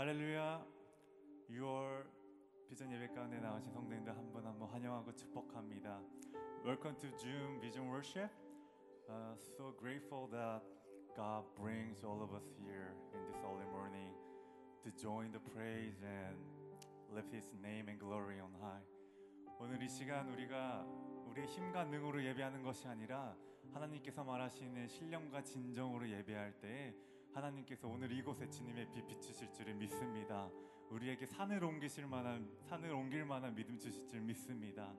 할렐루야 6월 비전 예배 가운데 나오신 성도님들 한 분 한 분 환영하고 축복합니다 Welcome to June Vision Worship uh, So grateful that God brings all of us here in this early morning to join the praise and lift His name and glory on high 오늘 이 시간 우리가 우리의 힘과 능으로 예배하는 것이 아니라 하나님께서 말하시는 신령과 진정으로 예배할 때 하나님께서 오늘 이곳에 주님의 빛 비추실 줄을 믿습니다. 우리에게 산을 옮기실 만한 산을 옮길 만한 믿음 주실 줄 믿습니다.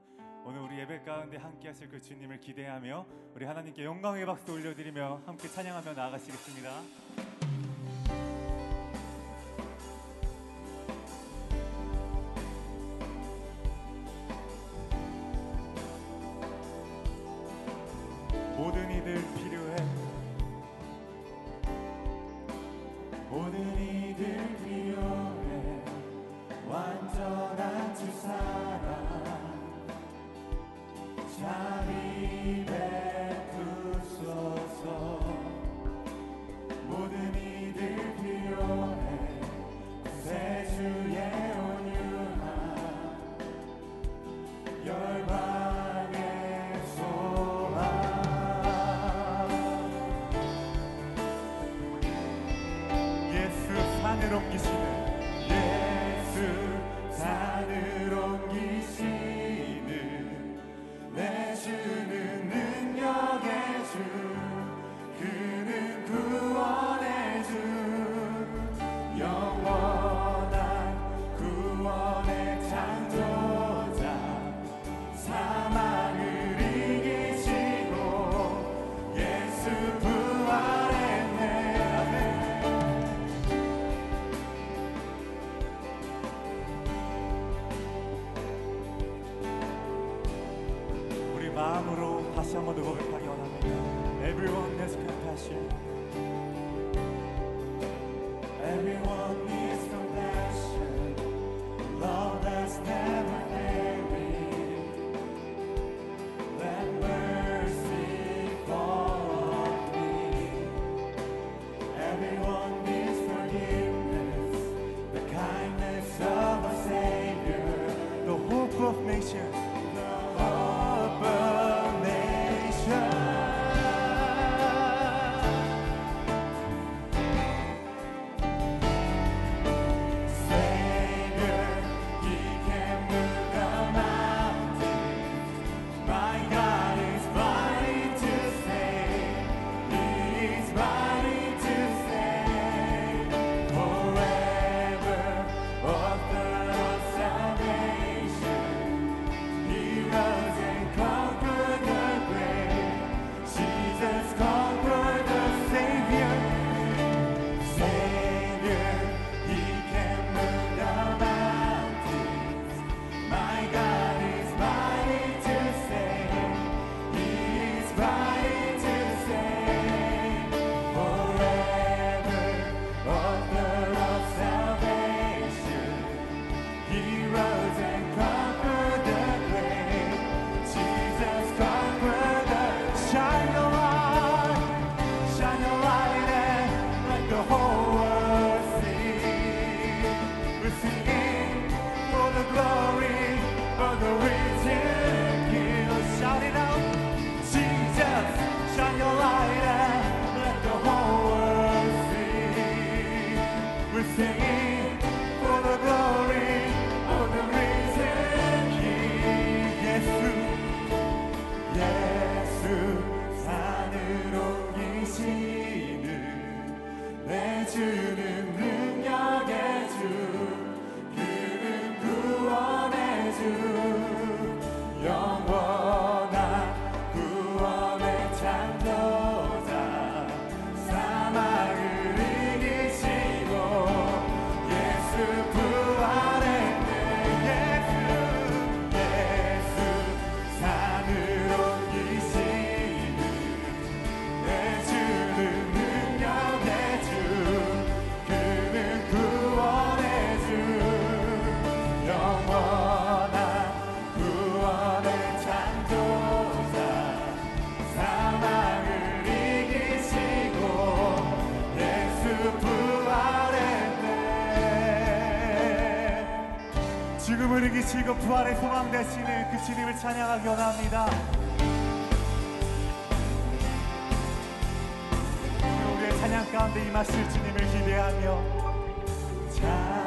오늘 우리 예배 가운데 함께 하실 그 주님을 기대하며 우리 하나님께 영광의 박수 올려드리며 함께 찬양하며 나아가시겠습니다. you. 즐기시고 부활의 소망 되시는 그 주님을 찬양하기 원합니다. 우리의 찬양 가운데 임하실 주님을 기대하며 찬양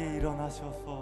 일어나셔서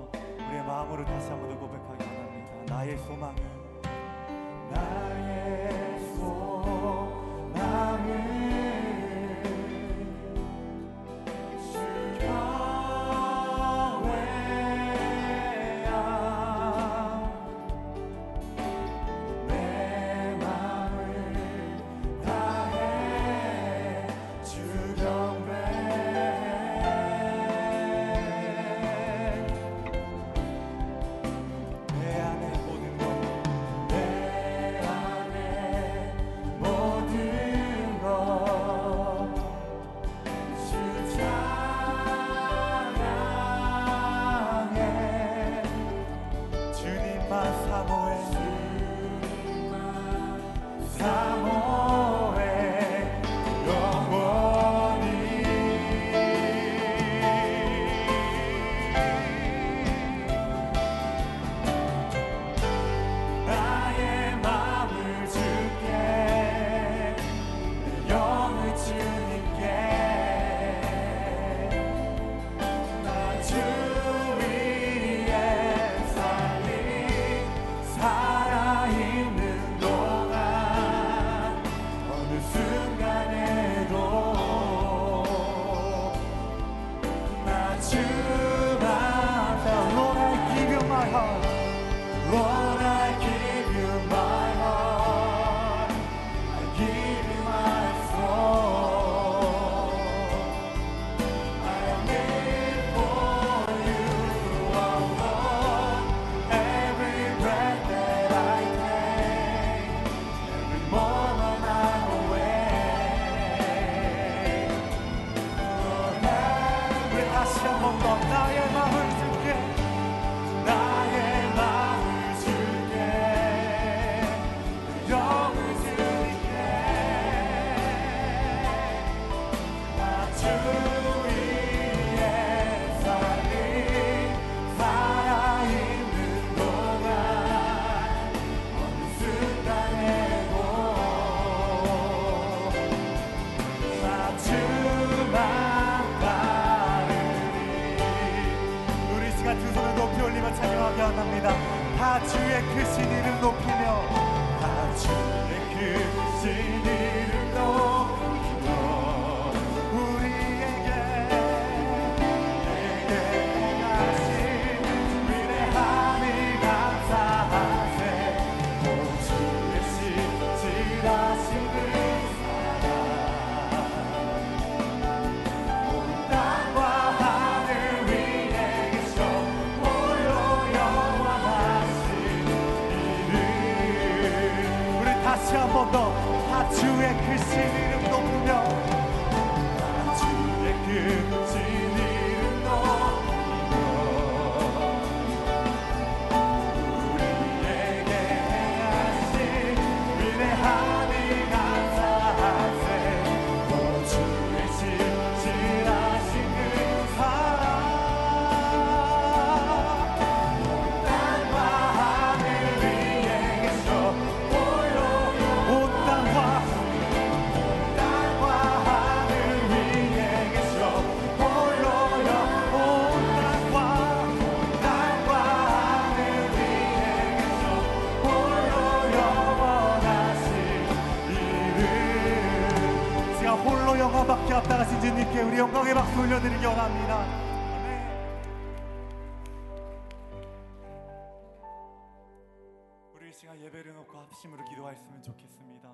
했으면 좋겠습니다.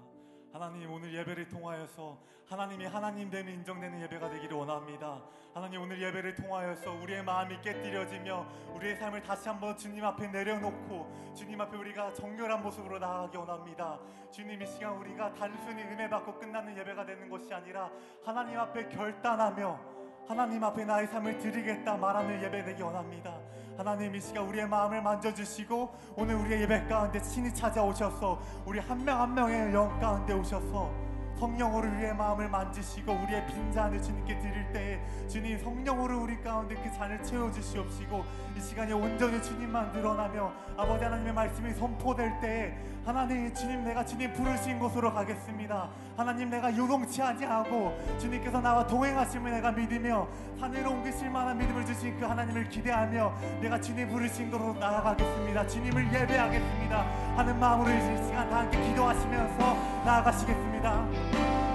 하나님 오늘 예배를 통하여서 하나님이 하나님 되는 인정되는 예배가 되기를 원합니다. 하나님 오늘 예배를 통하여서 우리의 마음이 깨뜨려지며 우리의 삶을 다시 한번 주님 앞에 내려놓고 주님 앞에 우리가 정결한 모습으로 나아가기 원합니다. 주님 이 시간 우리가 단순히 은혜 받고 끝나는 예배가 되는 것이 아니라 하나님 앞에 결단하며 하나님 앞에 나의 삶을 드리겠다 말하는 예배 되기 원합니다. 하나님 이 시간 우리의 마음을 만져주시고 오늘 우리의 예배 가운데 친히 찾아오셔서 우리 한 명 한 명의 영 가운데 오셔서 성령으로 우리의 마음을 만지시고 우리의 빈 잔을 주님께 드릴 때에 주님 성령으로 우리 가운데 그 잔을 채워주시옵시고 이 시간에 온전히 주님만 드러나며 아버지 하나님의 말씀이 선포될 때에 하나님 주님 내가 주님 부르신 곳으로 가겠습니다. 하나님 내가 요동치 아니하고 주님께서 나와 동행하심을 내가 믿으며 하늘로 옮기실 만한 믿음을 주신 그 하나님을 기대하며 내가 주님 부르신 곳으로 나아가겠습니다. 주님을 예배하겠습니다. 하는 마음으로 이 시간 다 함께 기도하시면서 나아가시겠습니다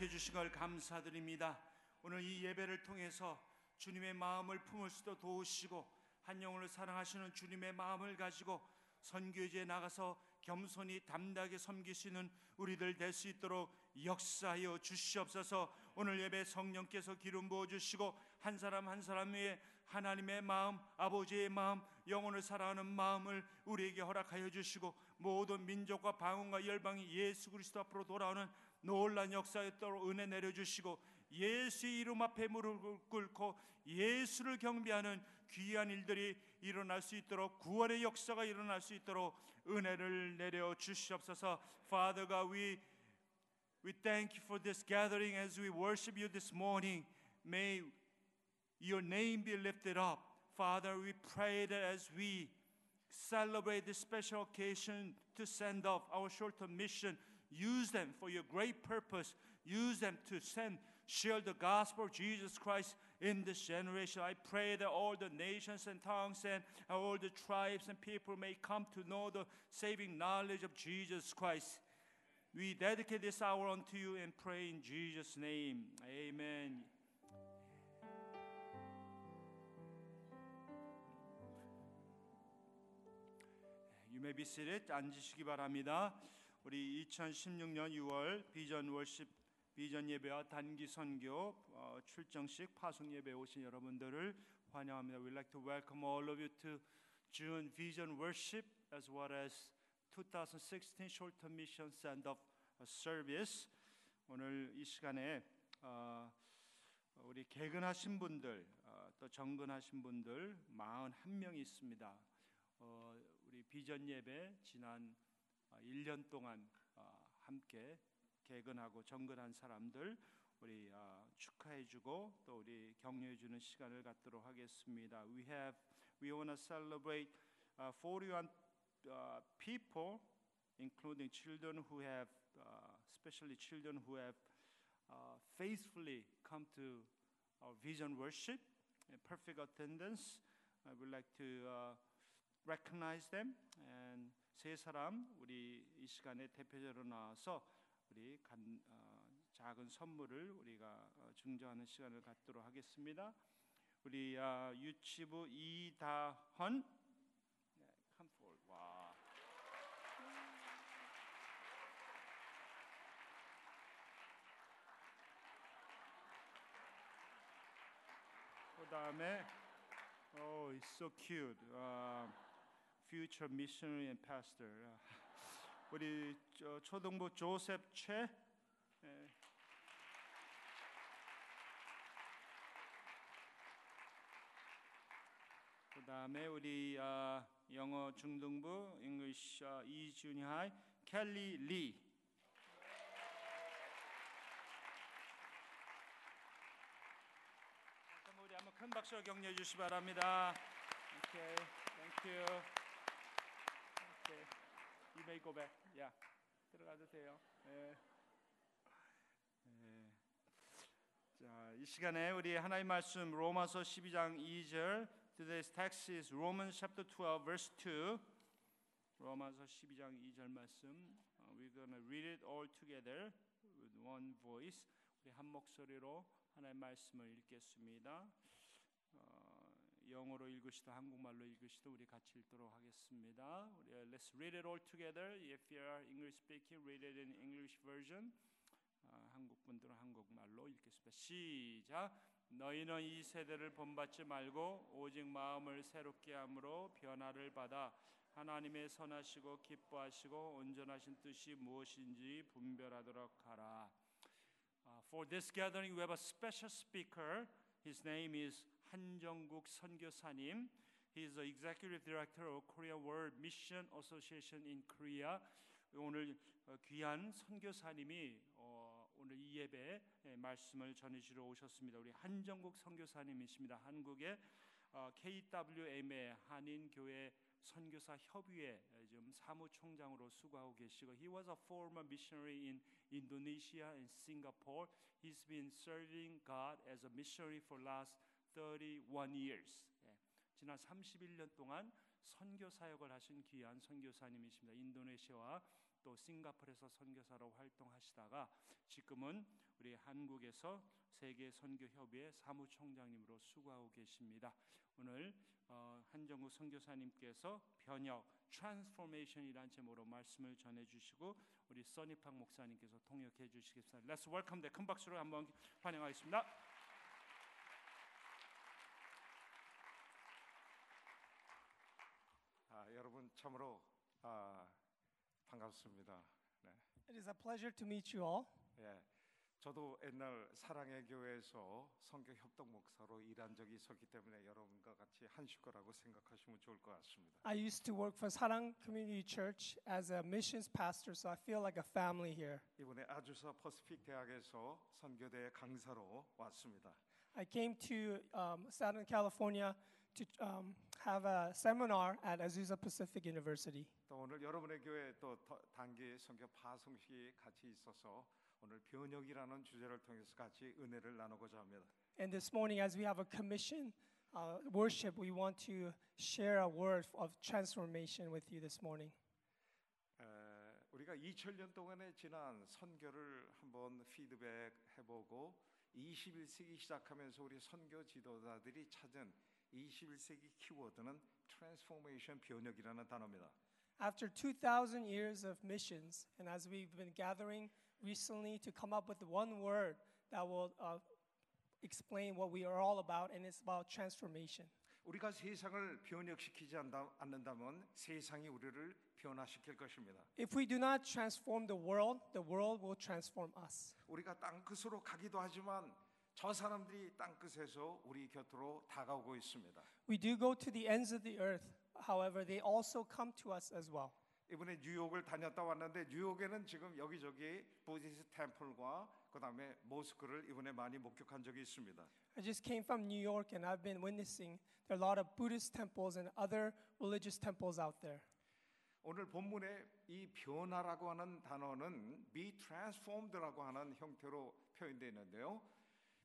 허락해 주신 걸 감사드립니다. 오늘 이 예배를 통해서 주님의 마음을 품을 수도 도우시고 한 영혼을 사랑하시는 주님의 마음을 가지고 선교지에 나가서 겸손히 담대하게 섬기시는 우리들 될 수 있도록 역사하여 주시옵소서. 오늘 예배 성령께서 기름 부어 주시고 한 사람 한 사람 위에 하나님의 마음, 아버지의 마음, 영혼을 사랑하는 마음을 우리에게 허락하여 주시고 모든 민족과 방언과 열방이 예수 그리스도 앞으로 돌아오는 놀란 따라 은혜 내려 주시고 예수의 이름 앞에 무릎을 꿇고 예수를 경배하는 귀한 일들이 일어날 수 있도록 구원의 역사가 일어날 수 있도록 은혜를 내려 주시옵소서. Father God, we we thank you for this gathering as we worship you this morning. May your name be lifted up. Father, we pray that as we celebrate this special occasion to send off our short-term mission, use them for your great purpose. Use them to send, share the gospel of Jesus Christ in this generation. I pray that all the nations and tongues and all the tribes and people may come to know the saving knowledge of Jesus Christ. We dedicate this hour unto you and pray in Jesus' name. Amen. You may be seated. 앉으시기 바랍니다. 우리 2016년 6월 비전 월십 비전 예배와 단기 선교 어, 출정식 파송 예배 오신 여러분들을 환영합니다. We'd like to welcome all of you to June Vision Worship as well as 2016 Short Term Mission Send Off Service. 오늘 이 시간에 어, 우리 개근하신 분들 어, 또 정근하신 분들 41명이 있습니다. 어, 우리 비전 예배 지난 어, 1년 동안 어, 함께 개근하고 정근한 사람들 우리 어, 축하해주고 또 우리 격려해주는 시간을 갖도록 하겠습니다. We have we want to celebrate uh, 41 uh, people, including children who have, uh, especially children who have uh, faithfully come to our vision worship in perfect attendance. I would like to uh, recognize them and 세 사람 우리 이 시간에 대표자로 나와서 우리 간, 어, 작은 선물을 우리가 어, 증정하는 시간을 갖도록 하겠습니다. 우리 아, 유치부 이다헌 네, come forward. 와. 그 다음에 oh, it's so cute. 아, future missionary and pastor. 우리 저, 초등부 조셉 최 예. 그다음에 우리 아, 영어 중등부 English 아, 이준희 하이 켈리 리큰 박수로 격려해 주시기 바랍니다. 오케이, 땡큐. Go back. 야, 들어가도 돼요. 예. 예. 자, 이 시간에 우리 하나님 말씀 로마서 12장 2절 Today's text is Romans chapter 12 verse 2. 로마서 12장 2절 말씀. Uh, we're going to read it all together with one voice. 우리 한 목소리로 하나님 말씀을 읽겠습니다. 어, 영어로 읽으시도 한국말로 읽으시도 우리 같이 읽도록 하겠습니다. 우리 uh, let's read it all together. If you are English speaking, read it in English version. 아, 한국 분들은 한국말로 읽겠습니다. 시작. 너희는 이 세대를 본받지 말고 오직 마음을 새롭게 함으로 변화를 받아 하나님의 선하시고 기뻐하시고 온전하신 뜻이 무엇인지 분별하도록 하라. Uh, for this gathering, we have a special speaker. His name is 한정국 선교사님. He is the executive director of Korea World Mission Association in Korea. 오늘 어, 귀한 선교사님이 어, 오늘 이 예배 에 말씀을 전해주러 오셨습니다. 우리 한정국 선교사님이십니다. 한국의 어, KWM의 한인 교회 선교사 협의회 지금 사무총장으로 수고하고 계시고 he was a former missionary in Indonesia and Singapore. He's been serving God as a missionary for last 31 years. 예, 지난 31년 동안 선교 사역을 하신 귀한 선교사님이십니다. 인도네시아와 또 싱가포르에서 선교사로 활동하시다가 지금은 우리 한국에서 세계 선교 협의회 사무총장님으로 수고하고 계십니다. 오늘 어, 한정국 선교사님께서 변혁 transformation이라는 제목으로 말씀을 전해 주시고 우리 써니팡 목사님께서 통역해 주시겠습니다. Let's welcome 큰 박수로 한번 환영하겠습니다. 참으로 아, 반갑습니다. 네. It is a pleasure to meet you all. 예, 저도 옛날 사랑의 교회에서 성교 협동 목사로 일한 적이 있었기 때문에 여러분과 같이 한 식구라고 생각하시면 좋을 것 같습니다. I used to work for Sarang Community Church as a missions pastor, so I feel like a family here. 이번에 아주사 퍼시픽 대학에서 선교대 강사로 왔습니다. I came to um, Southern California to um, have a seminar at Azusa Pacific University. 또 오늘 여러분의 교회 또 더- 단기 선교 파송식이 같이 있어서 오늘 변혁이라는 주제를 통해서 같이 은혜를 나누고자 합니다. And this morning, as we have a commission uh, worship, we want to share a word of transformation with you this morning. 에, 우리가 2000년 동안에 지난 선교를 한번 피드백 해보고 21세기 시작하면서 우리 선교 지도자들이 찾은 21세기 키워드는 트랜스포메이션 변혁이라는 단어입니다. After 2,000 years of missions, and as we've been gathering recently to come up with one word that will uh, explain what we are all about, and it's about transformation. 우리가 세상을 변혁시키지 않다- 않는다면 세상이 우리를 변화시킬 것입니다. If we do not transform the world, the world will transform us. 우리가 땅끝으로 가기도 하지만 저 사람들이 땅 끝에서 우리 곁으로 다가오고 있습니다. We do go to the ends of the earth, however, they also come to us as well. 이번에 뉴욕을 다녔다 왔는데 뉴욕에는 지금 여기저기 부디스 템플과 그다음에 모스크를 이번에 많이 목격한 적이 있습니다. I just came from New York and I've been witnessing there are a lot of Buddhist temples and other religious temples out there. 오늘 본문에 이 변화라고 하는 단어는 be transformed라고 하는 형태로 표현되어 있는데요.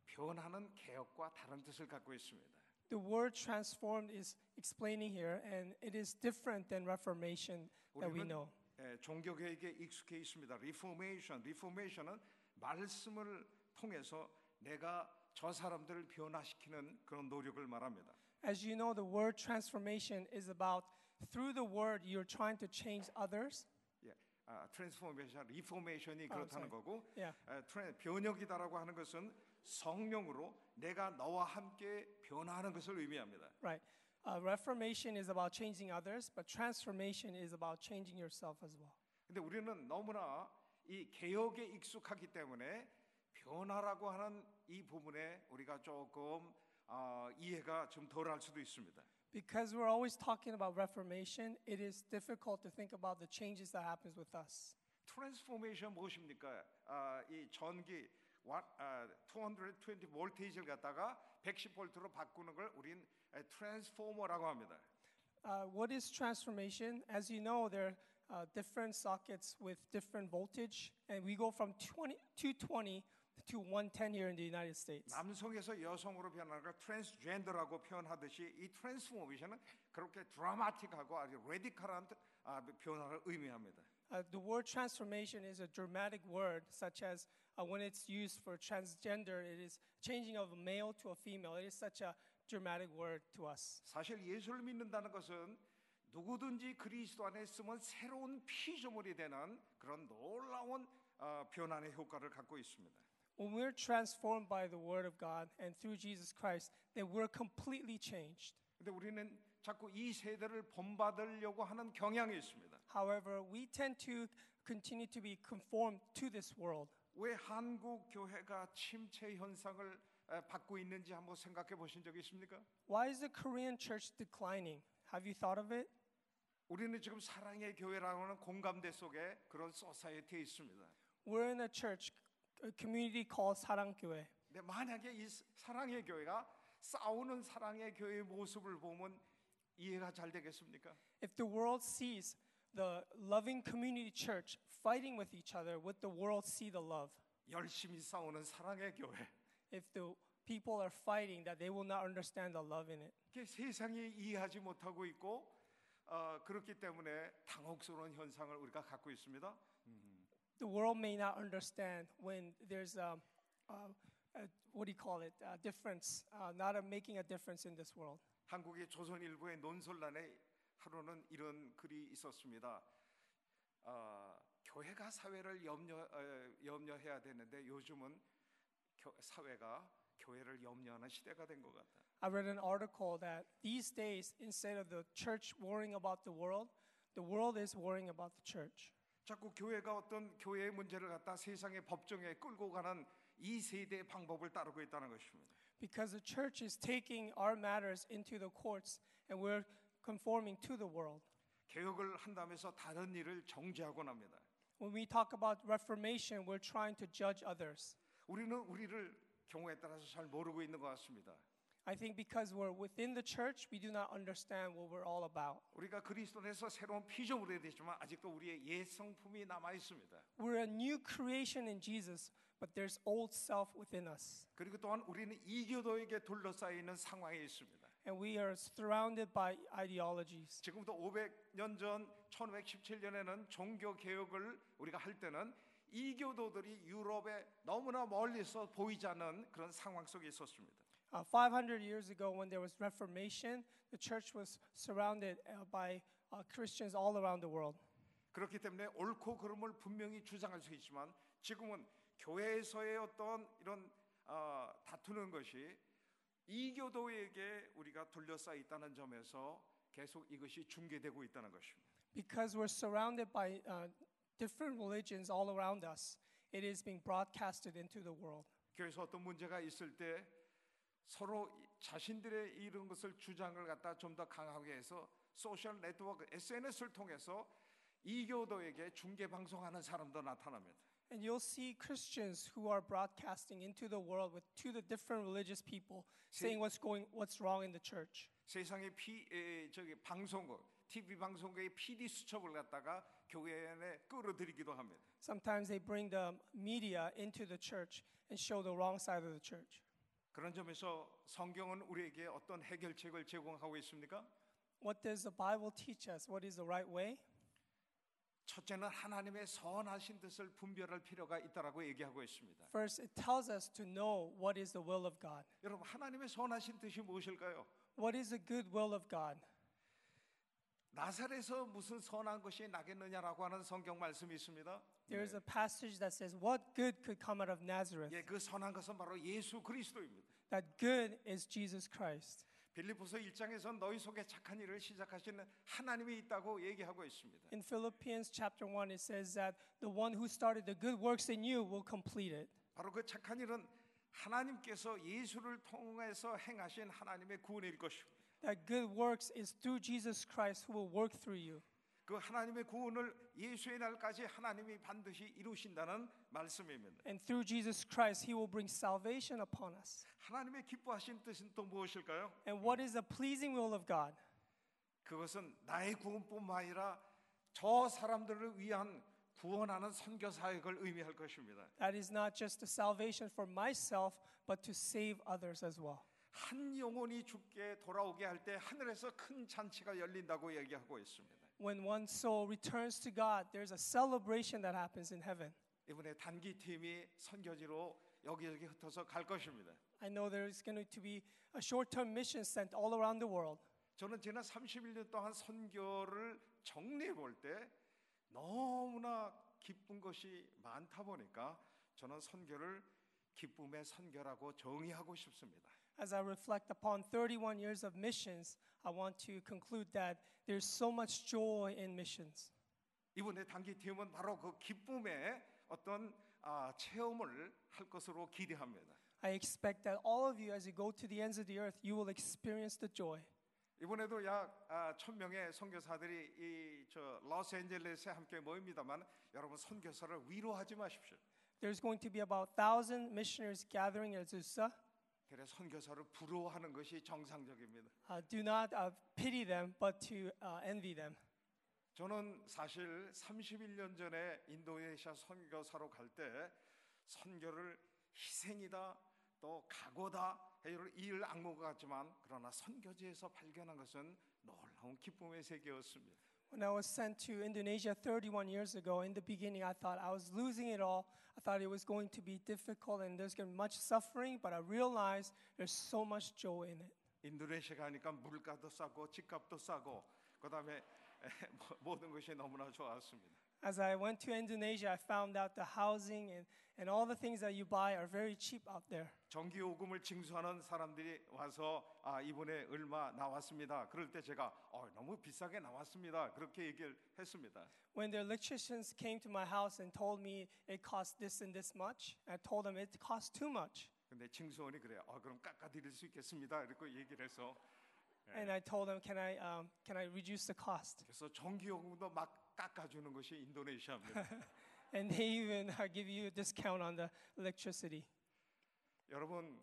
변화는 개혁과 다른 뜻을 갖고 있습니다. The word transformed is explaining here, and it is different than reformation that we 우리는 know. 예, 종교개혁에 익숙해 있습니다. 리포메이션, 리포메이션은 말씀을 통해서 내가 저 사람들을 변화시키는 그런 노력을 말합니다. As you know, the word transformation is about through the word you're trying to change others. 예, 아, 트랜스포메이션, 리포메이션이 아, 그렇다는 sorry. 거고 Yeah. 에, 트랜- 변혁이다라고 하는 것은 성령으로 내가 너와 함께 변화하는 것을 의미합니다. Right. Uh, reformation is about changing others, but transformation is about changing yourself as well. 근데 우리는 너무나 이 개혁에 익숙하기 때문에 변화라고 하는 이 부분에 우리가 조금 아, 이해가 좀 덜할 수도 있습니다. Because we're always talking about reformation, it is difficult to think about the changes that happens with us. Transformation 무엇입니까? 아, 이 전기 와- 아, 220 볼테이지를 갖다가 110볼트로 바꾸는 걸 우린 트랜스포머라고 합니다. Uh, what is transformation? As you know, there are uh, different sockets with different voltage, and we go from 20, 220 to 110 here in the United States. 남성에서 여성으로 변하는 걸 트랜스젠더라고 표현하듯이 이 트랜스포메이션은 그렇게 드라마틱하고 아주 레디컬한 아, 변화를 의미합니다. Uh, the word transformation is a dramatic word, such as uh, when it's used for transgender, it is changing of a male to a female. It is such a dramatic word to us. 사실 예수를 믿는다는 것은 누구든지 그리스도 안에 있으면 새로운 피조물이 되는 그런 놀라운 어, 변화의 효과를 갖고 있습니다. When we're transformed by the word of God and through Jesus Christ, then we're completely changed. 근데 우리는 자꾸 이 세대를 본받으려고 하는 경향이 있습니다. However, we tend to continue to be conformed to this world. 왜 한국 교회가 침체 현상을 에, 받고 있는지 한번 생각해 보신 적 있습니까? Why is the Korean church declining? Have you thought of it? 우리는 지금 사랑의 교회라고 하는 공감대 속에 그런 소사이어티에 있습니다. We're in a church, a community called 사랑교회. 근데 만약에 이 사랑의 교회가 싸우는 사랑의 교회의 모습을 보면 이해가 잘 되겠습니까? If the world sees the loving community church fighting with each other, would the world see the love? 열심히 싸우는 사랑의 교회. If the people are fighting, that they will not understand the love in it. 이게 세상이 이해하지 못하고 있고 어, 그렇기 때문에 당혹스러운 현상을 우리가 갖고 있습니다. The world may not understand when there's a, a, a what do you call it, a difference, uh, not a, making a difference in this world. 한국의 조선일보의 논설란에 하루는 이런 글이 있었습니다. 어, 교회가 사회를 염려 어, 염려해야 되는데 요즘은 교, 사회가 교회를 염려하는 시대가 된 것 같다. I read an article that these days, instead of the church worrying about the world, the world is worrying about the church. 자꾸 교회가 어떤 교회의 문제를 갖다 세상의 법정에 끌고 가는 이 세대의 방법을 따르고 있다는 것입니다. Because the church is taking our matters into the courts and we're conforming to the world. 개혁을 한다면서 다른 일을 정죄하곤 합니다. When we talk about reformation, we're trying to judge others. 우리는 우리를 경우에 따라서 잘 모르고 있는 것 같습니다. I think because we're within the church, we do not understand what we're all about. 우리가 그리스도 안에서 새로운 피조물이 되지만 아직도 우리의 옛 성품이 남아 있습니다. We're a new creation in Jesus, but there's old self within us. 그리고 또한 우리는 이교도에게 둘러싸여 있는 상황에 있습니다. And we are surrounded by ideologies. 지금부터 500년 전 1517년에는 종교 개혁을 우리가 할 때는 이교도들이 유럽에 너무나 멀리서 보이지 않는 그런 상황 속에 있었습니다. Uh, 500 years ago, when there was Reformation, the church was surrounded uh, by uh, Christians all around the world. 그렇기 때문에 옳고 그름을 분명히 주장할 수 있지만 지금은 교회에서의 어떤 이런 어, 다투는 것이 이교도에게 우리가 둘러싸여 있다는 점에서 계속 이것이 중계되고 있다는 것입니다. Because we're surrounded by uh, different religions all around us, it is being broadcasted into the world. 교회에서 어떤 문제가 있을 때 서로 자신들의 이런 것을 주장을 갖다 좀 더 강하게 해서 소셜 네트워크 SNS를 통해서 이교도에게 중계 방송하는 사람도 나타납니다. And you'll see Christians who are broadcasting into the world with to the different religious people, saying what's going, what's wrong in the church. 세상의 피 에, 저기 방송국, TV 방송국의 PD 수첩을 갖다가 교회 안에 끌어들이기도 합니다. Sometimes they bring the media into the church and show the wrong side of the church. 그런 점에서 성경은 우리에게 어떤 해결책을 제공하고 있습니까? What does the Bible teach us? What is the right way? 첫째는 하나님의 선하신 뜻을 분별할 필요가 있다라고 얘기하고 있습니다. First, it tells us to know what is the will of God. 여러분 하나님의 선하신 뜻이 무엇일까요? What is the good will of God? 나사렛에서 무슨 선한 것이 나겠느냐라고 하는 성경 말씀이 있습니다. There is a passage that says, What good could come out of Nazareth? 예, 그 선한 것은 바로 예수 그리스도입니다. That good is Jesus Christ. 빌립보서 1장에서 너희 속에 착한 일을 시작하시는 하나님이 있다고 얘기하고 있습니다. In Philippians chapter 1, it says that the one who started the good works in you will complete it. 바로 그 착한 일은 하나님께서 예수를 통해서 행하신 하나님의 구원일 것입니다. That good works is through Jesus Christ who will work through you. 그 하나님의 구원을 예수의 날까지 하나님이 반드시 이루신다는 말씀입니다. And through Jesus Christ, He will bring salvation upon us. 하나님의 기뻐하신 뜻은 또 무엇일까요? And what is the pleasing will of God? 그것은 나의 구원뿐만 아니라 저 사람들을 위한 구원하는 선교 사역을 의미할 것입니다. That is not just the salvation for myself, but to save others as well. 한 영혼이 죽게 돌아오게 할 때 하늘에서 큰 잔치가 열린다고 얘기하고 있습니다. When one soul returns to God, there's a celebration that happens in heaven. 이번에 단기 팀이 선교지로 여기저기 흩어서 갈 것입니다. I know there's going to be a short term mission sent all around the world. 저는 지난 31년 동안 선교를 정리해 볼 때 너무나 기쁜 것이 많다 보니까 저는 선교를 기쁨의 선교라고 정의하고 싶습니다. As I reflect upon 31 years of missions, I want to conclude that there's so much joy in missions. 이번에 단기 팀은 바로 그 기쁨의 어떤 아, 체험을 할 것으로 기대합니다. I expect that all of you, as you go to the ends of the earth, you will experience the joy. 이번에도 약 아, 천명의 선교사들이 이저 로스앤젤레스에 함께 모입니다만 여러분 선교사를 위로하지 마십시오. There's going to be about 1,000 missionaries gathering at Azusa. 그래 선교사를 부러워하는 것이 정상적입니다. Uh, do not uh, pity them, but to uh, envy them. 저는 사실 31년 전에 인도네시아 선교사로 갈 때 선교를 희생이다 또 각오다 이를 악몽 같지만 그러나 선교지에서 발견한 것은 놀라운 기쁨의 세계였습니다. When I was sent to Indonesia 31 years ago, in the beginning, I thought I was losing it all. I thought it was going to be difficult and there's going to be much suffering, but I realized there's so much joy in it. 인도네시아 가니까 물가도 싸고 집값도 싸고 그다음에 모든 것이 너무나 좋았습니다. As I went to Indonesia, I found out the housing and, and all the things that you buy are very cheap out there. 전기 요금을 징수하는 사람들이 와서 아, 이번에 얼마 나왔습니다. 그럴 때 제가 어, 너무 비싸게 나왔습니다. 그렇게 얘기를 했습니다. When the electricians came to my house and told me it cost this and this much, I told them it costs too much. 근데 징수원이 그래요. 아, 그럼 깎아 드릴 수 있겠습니다. 이렇게 얘기를 해서 And I told them, can I, um, can I reduce the cost? 그래서 전기 요금도 막 깎아 주는 것이 인도네시아입니다. And they even uh, give you a discount on the electricity. 여러분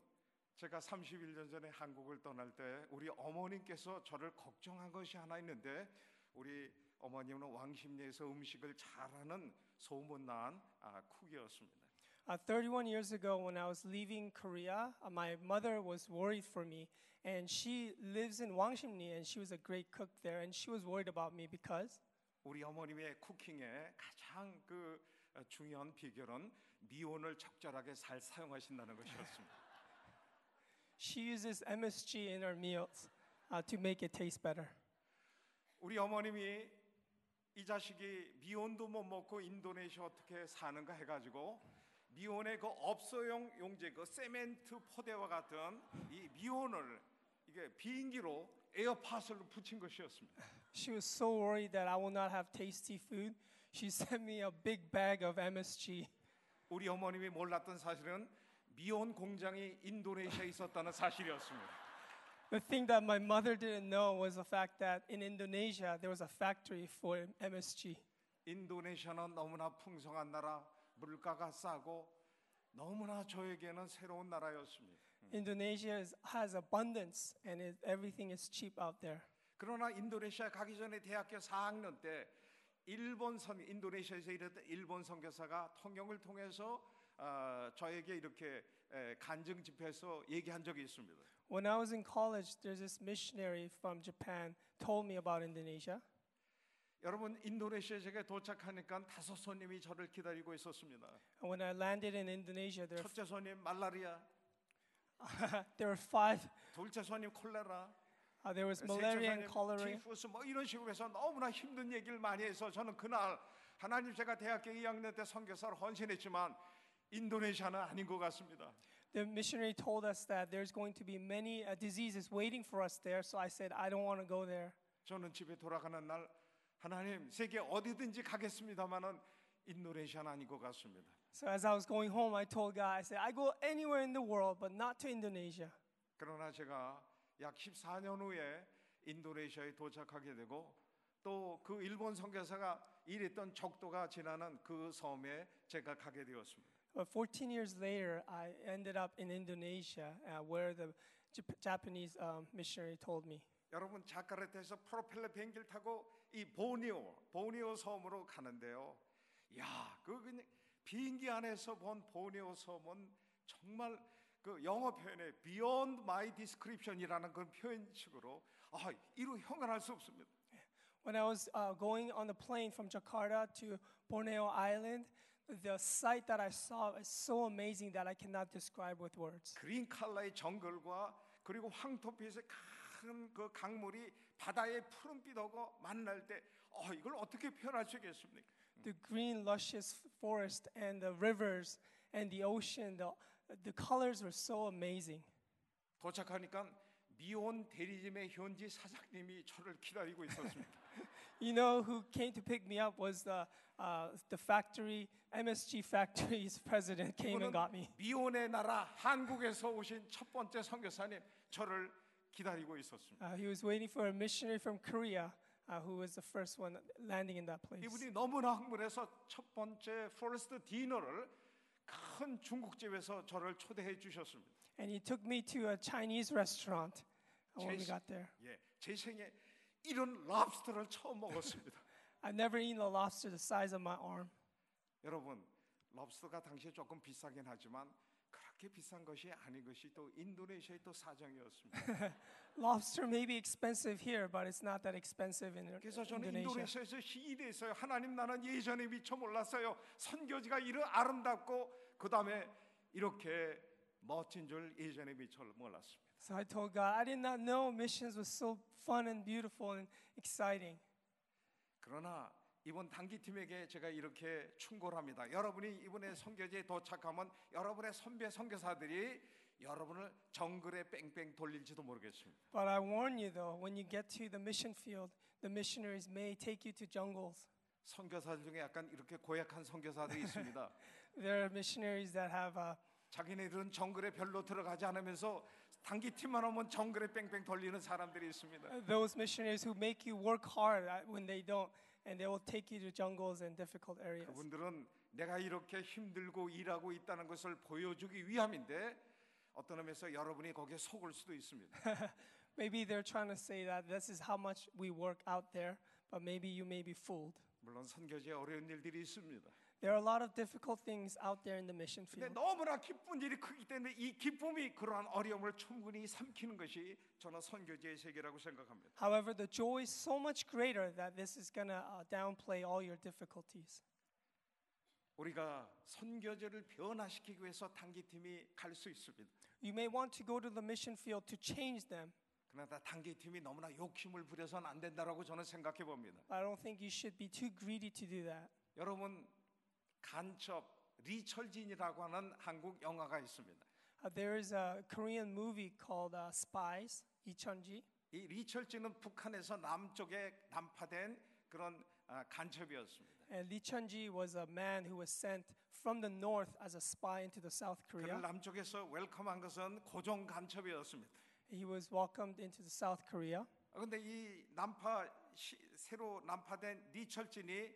제가 31년 전에 한국을 떠날 때 우리 어머님께서 저를 걱정한 것이 하나 있는데 우리 어머님은 왕십리에서 음식을 잘하는 소문난 아, 쿡이었습니다. Uh, 31 years ago, when I was leaving Korea, uh, my mother was worried for me. And she lives in Wangsimni, and she was a great cook there. And she was worried about me because 우리 어머님의 쿠킹의 가장 그 어, 중요한 비결은 미온을 적절하게 잘 사용하신다는 것이었습니다. she uses MSG in her meals uh, to make it taste better. 우리 어머님이 이 자식이 미온도 못 먹고 인도네시아 어떻게 사는가 해가지고 미온의 그 업소용 용제 그 세멘트 포대와 같은 이 미온을 이게 비행기로 에어팟으로 붙인 것이었습니다. She was so worried that I will not have tasty food. She sent me a big bag of MSG. 우리 어머님이 몰랐던 사실은 미온 공장이 인도네시아에 있었다는 사실이었습니다. The thing that my mother didn't know was the fact that in Indonesia there was a factory for MSG. 인도네시아는 너무나 풍성한 나라, 물가가 싸고 너무나 저에게는 새로운 나라였습니다. Indonesia has abundance and it, everything is cheap out there. 그러나 인도네시아 가기 전에 대학교 4학년 때 일본 선 인도네시아에서 일했던 일본 선교사가 통역을 통해서 어, 저에게 이렇게 에, 간증 집회에서 얘기한 적이 있습니다. When I was in college, there's this missionary from Japan told me about Indonesia. 여러분 인도네시아에 제가 도착하니까 다섯 손님이 저를 기다리고 있었습니다. When I landed in Indonesia, there, 첫째 손님 말라리아, there were five. 둘째 손님 콜레라, Uh, there was malaria and cholera. 티푸스 뭐 이런 식으로 해서 너무나 힘든 얘기를 많이 해서 저는 그날 하나님 제가 대학교 2학년 때 선교사로 헌신했지만 인도네시아는 아닌 것 같습니다. The missionary told us that there's going to be many uh, diseases waiting for us there. So I said, I don't want to go there. 저는 집에 돌아가는 날 하나님 세계 어디든지 가겠습니다만은 인도네시아는 아닌 것 같습니다. So as I was going home, I told God, I said, I go anywhere in the world, but not to Indonesia. 그러나 제가 약 14년 후에 인도네시아에 도착하게 되고 또 그 일본 선교사가 일했던 적도가 지나는 그 섬에 제가 가게 되었습니다. But 14 years later, I ended up in Indonesia, uh, where the Jap- Japanese um, missionary told me. 여러분 자카르타에서 프로펠러 비행기를 타고 이 보니오 보니오 섬으로 가는데요. 야, 그 그냥 비행기 안에서 본 보니오 섬은 정말 그 영어 표현에 beyond my description이라는 그런 표현식으로 아, 이루 형언할 수 없습니다. When I was uh, going on the plane from Jakarta to Borneo Island, the sight that I saw is so amazing that I cannot describe with words. 그린 칼라의 정글과 그리고 황토빛의 큰그 강물이 바다의 푸른빛하고 만날 때 어, 이걸 어떻게 표현할 수 있겠습니까? The green, luscious forest and the rivers and the ocean, the, the colors were so amazing. 도착하니까 미온 대리점의 현지 사장님이 저를 기다리고 있었습니다. You know who came to pick me up was the, uh, the factory, MSG factory's president came and 이분은 got me. 미온의 나라 한국에서 오신 첫 번째 선교사님 저를 기다리고 있었습니다. Uh, he was waiting for a missionary from Korea uh, who was the first one landing in that place. 이분이 너무나 흥분해서 첫 번째 퍼스트 디너를 큰 중국집에서 저를 초대해 주셨습니다. And he took me to a Chinese restaurant uh, when we Cheers. got there. 예, 제 생에 이런 랍스터를 처음 먹었습니다. I've never eaten a lobster the size of my arm. 여러분, 랍스터가 당시에 조금 비싸긴 하지만 그렇게 비싼 것이 아닌 것이 또 인도네시아의 또 사정이었습니다. Lobster may be expensive here, but it's not that expensive in 그래서 저는 Indonesia. 인도네시아에서 시기됐어요. 하나님 나는 예전에 미처 몰랐어요. 선교지가 이런 아름답고 그 다음에 이렇게 멋진 줄 예전에 미처 몰랐습니다. So I told God, I did not know missions was so fun and beautiful and exciting. 그러나 이번 단기팀에게 제가 이렇게 충고합니다. 여러분이 이번에 선교지에 도착하면 여러분의 선배 선교사들이 여러분을 정글에 뺑뺑 돌릴지도 모르겠습니다. But I warn you though, when you get to the mission field, the missionaries may take you to jungles. 선교사들 중에 약간 이렇게 고약한 선교사들이 있습니다. There are missionaries that have uh, 자기네들은 정글에 별로 들어가지 않으면서 단기 팀만 오면 정글에 뺑뺑 돌리는 사람들이 있습니다. those missionaries who make you work hard uh, when they don't, and they will take you to jungles and difficult areas. 그분들은 내가 이렇게 힘들고 일하고 있다는 것을 보여주기 위함인데 어떤 의미에서 여러분이 거기에 속을 수도 있습니다. Maybe they're trying to say that this is how much we work out there, but maybe you may be fooled. 물론 선교지에 어려운 일들이 있습니다. There are a lot of difficult things out there in the mission 근데 field. 너무나 기쁜 일이 크기 때문에 이 기쁨이 그러한 어려움을 충분히 삼키는 것이 저는 선교지의 세계라고 생각합니다. However, the joy is so much greater that this is going to uh, downplay all your difficulties. 우리가 선교지를 변화시키기 위해서 단기팀이 갈 수 있습니다. You may want to go to the mission field to change them, 그러나 단기팀이 너무나 욕심을 부려서는 안 된다라고 저는 생각해 봅니다. but I don't think you should be too greedy to do that. 여러분 간첩 리철진이라고 하는 한국 영화가 있습니다. Uh, there is a Korean movie called uh, Spies, 이천지. 이 리철진은 북한에서 남쪽에 난파된 그런 아, 간첩이었습니다. And Lee Chun-ji was a man who was sent from the north as a spy into the South 그를 Korea. 남쪽에서 웰컴한 것은 고종 간첩이었습니다. He was welcomed into the South Korea. 그런데 이 난파 시, 새로 난파된 리철진이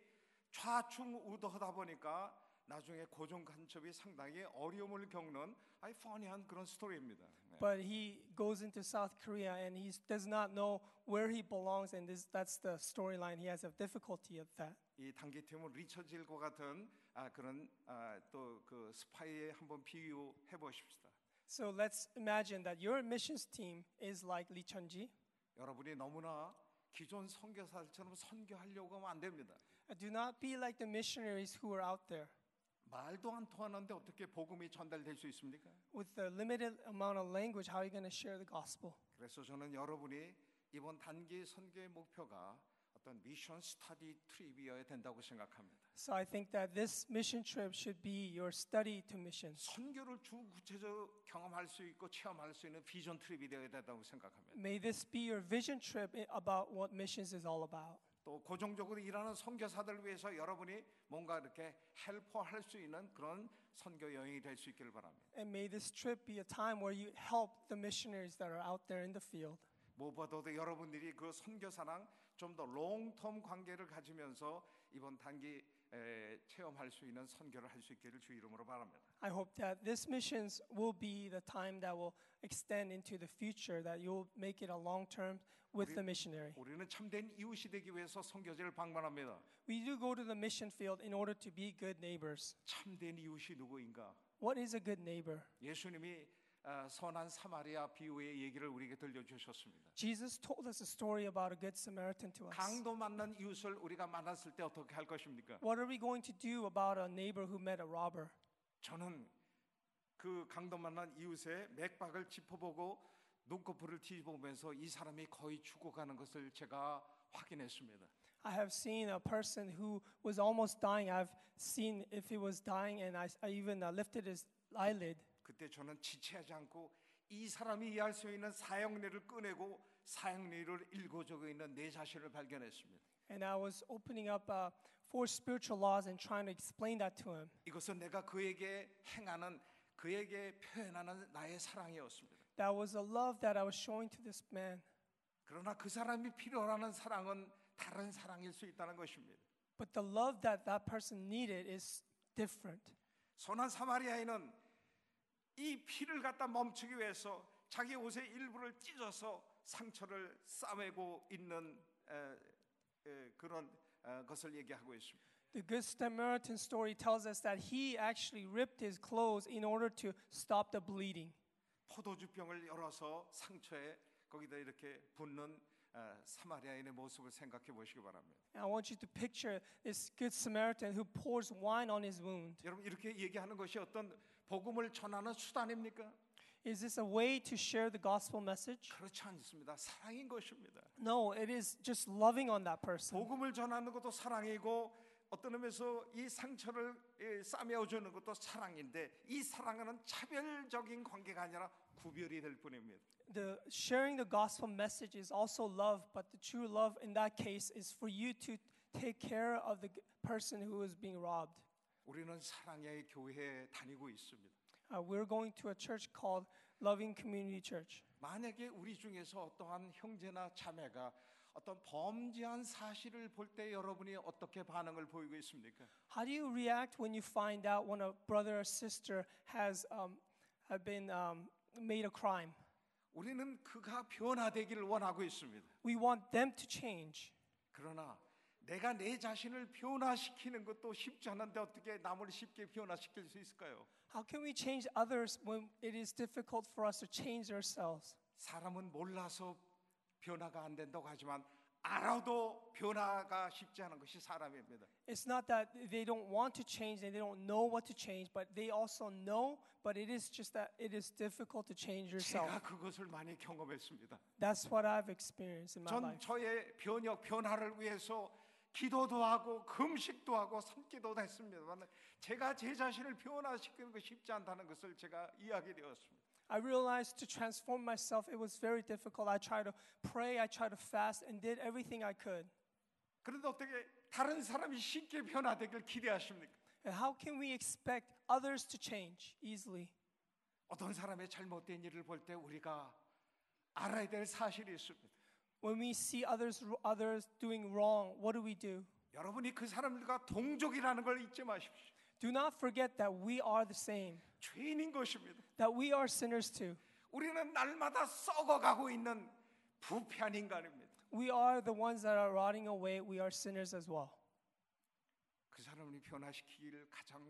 좌충우도하다 보니까 나중에 고종 간첩이 상당히 어려움을 겪는 아이 퍼니한 그런 스토리입니다. 네. But he goes into South Korea and he does not know where he belongs, and this, that's the storyline. He has a difficulty of that. 이 단기팀은 리처질과 같은 아, 그런 아, 또그 스파이에 한번 비유해 보십시다. So let's imagine that your missions team is like Lee Chun-ji. 여러분이 너무나 기존 선교사들처럼 선교하려고 하면 안 됩니다. Uh, Do not be like the missionaries who are out there. 말도 안 통하는데 어떻게 복음이 전달될 수 있습니까? With the limited amount of language, how are you going to share the gospel? 그래서 저는 여러분이 이번 단기 선교의 목표가 어떤 미션 스터디 트립이어야 된다고 생각합니다. So I think that this mission trip should be your study to missions. 선교를 주 구체적으로 경험할 수 있고 체험할 수 있는 비전 트립이 되어야 된다고 생각합니다. May this be your vision trip i- about what missions is all about. 또 고정적으로 일하는 선교사들을 위해서 여러분이 뭔가 이렇게 헬퍼할 수 있는 그런 선교 여행이 될 수 있기를 바랍니다. And may this trip be a time where you help the missionaries that are out there in the field. 무엇보다도 여러분들이 그 선교사랑 좀 더 롱텀 관계를 가지면서 이번 단기 에, 체험할 수 있는 선교를 할 수 있기를 주 이름으로 바랍니다. I hope that this missions will be the time that will extend into the future, that you'll make it a long term with the missionary. 우리는 참된 이웃이 되기 위해서 선교지를 방문합니다. We do go to the mission field in order to be good neighbors. 참된 이웃이 누구인가? What is a good neighbor? 예수님이 아, 선한 사마리아 비유의 얘기를 우리에게 들려주셨습니다. Jesus told us a story about a good Samaritan to us. 강도 만난 이웃을 우리가 만났을 때 어떻게 할 것입니까? What are we going to do about a neighbor who met a robber? 저는 그 강도 만난 이웃의 맥박을 짚어보고 눈꺼풀을 뒤집어보면서 이 사람이 거의 죽어가는 것을 제가 확인했습니다. I have seen a person who was almost dying. I've seen if he was dying, and I, I even uh, lifted his eyelid. 그때 저는 지체하지 않고 이 사람이 이해할 수 있는 사형리를 꺼내고 사형리를 읽어주고 있는 내 자신을 발견했습니다. And I was opening up uh, four spiritual laws and trying to explain that to him. 이것은 내가 그에게 행하는 그에게 표현하는 나의 사랑이었습니다. That was a love that I was showing to this man. 그러나 그 사람이 필요로 하는 사랑은 다른 사랑일 수 있다는 것입니다. But the love that that person needed is different. 선한 사마리아인은 이 피를 갖다 멈추기 위해서 자기 옷의 일부를 찢어서 상처를 싸매고 있는 에, 에, 그런 어, 것을 얘기하고 있습니다. The Good Samaritan story tells us that he actually ripped his clothes in order to stop the bleeding. 포도주병을 열어서 상처에 거기다 이렇게 붓는 어, 사마리아인의 모습을 생각해 보시기 바랍니다. I want you to picture this Good Samaritan who pours wine on his wound. 여러분 이렇게 얘기하는 것이 어떤 복음을 전하는 수단입니까? Is this a way to share the gospel message? 그렇지 않습니다. 사랑인 것입니다. No, it is just loving on that person. 복음을 전하는 것도 사랑이고 어떤 의미에서 이 상처를 예, 싸매어 주는 것도 사랑인데 이 사랑은 차별적인 관계가 아니라 구별이 될 뿐입니다. The sharing the gospel message is also love, but the true love in that case is for you to take care of the person who is being robbed. 우리는 사랑의 교회에 다니고 있습니다. Uh, we're going to a church called Loving Community Church. 만약에 우리 중에서 어떠한 형제나 자매가 어떤 범죄한 사실을 볼 때 여러분이 어떻게 반응을 보이고 있습니까? How do you react when you find out when a brother or sister has um, have been um, made a crime? 우리는 그가 변화되기를 원하고 있습니다. We want them to change. 그러나 내가 내 자신을 변화시키는 것도 쉽지 않은데 어떻게 남을 쉽게 변화시킬 수 있을까요? How can we change others when it is difficult for us to change ourselves? 사람은 몰라서 변화가 안 된다고 하지만 알아도 변화가 쉽지 않은 것이 사람입니다. It's not that they don't want to change and they don't know what to change, but they also know, but it is just that it is difficult to change yourself. 제가 그것을 많이 경험했습니다. That's what I've experienced in my 전 life. 저의 변혁 변화를 위해서 기도도 하고 금식도 하고 산기도도 했습니다만 제가 제 자신을 변화시키는 거 쉽지 않다는 것을 제가 이해하게 되었습니다. I realized to transform myself, it was very difficult. I tried to pray, I tried to fast, and did everything I could. 그런데 어떻게 다른 사람이 쉽게 변화되길 기대하십니까? And how can we expect others to change easily? 어떤 사람의 잘못된 일을 볼 때 우리가 알아야 될 사실이 있습니다. When we see others, others doing wrong, what do we do? 여러분이 그 사람들과 동족이라는 걸 잊지 마십시오. Do not forget that we are the same, 죄인인 것입니다. that we are sinners too. 우리는 날마다 썩어가고 있는 부패한 인간입니다. We are the ones that are rotting away. We are sinners as well. 그 사람을 변화시키기를 가장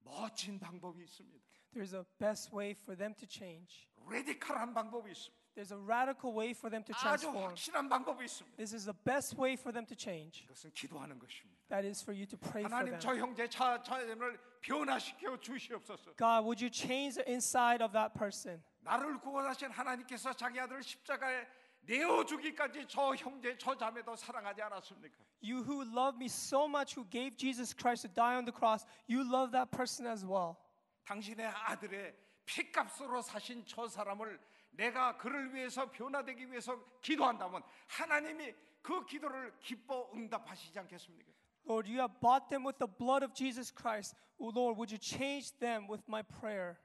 멋진 방법이 있습니다. There's a best way for them to change. 레디컬한 방법이 있습니다. There's a radical way for them to 아주 transform. 확실한 방법이 있습니다. This is the best way for them to change. 이것은 기도하는 것입니다. That is for you to pray for 하나님 them. 저 형제 자 자녀를 변화시켜 주시옵소서. God, would you change the inside of that person? 나를 구원하신 하나님께서 자기 아들을 십자가에 내어 주기까지 저 형제 저 자매도 사랑하지 않았습니까? You who love me so much, who gave Jesus Christ to die on the cross, you love that person as well. 당신의 아들의 피값으로 사신 저 사람을 내가 그를 위해서 변화되기 위해서 기도한다면 하나님이 그 기도를 기뻐 응답하시지 않겠습니까? Lord, you have bought them with the blood of Jesus Christ. Oh, Lord, would you change them with my prayer?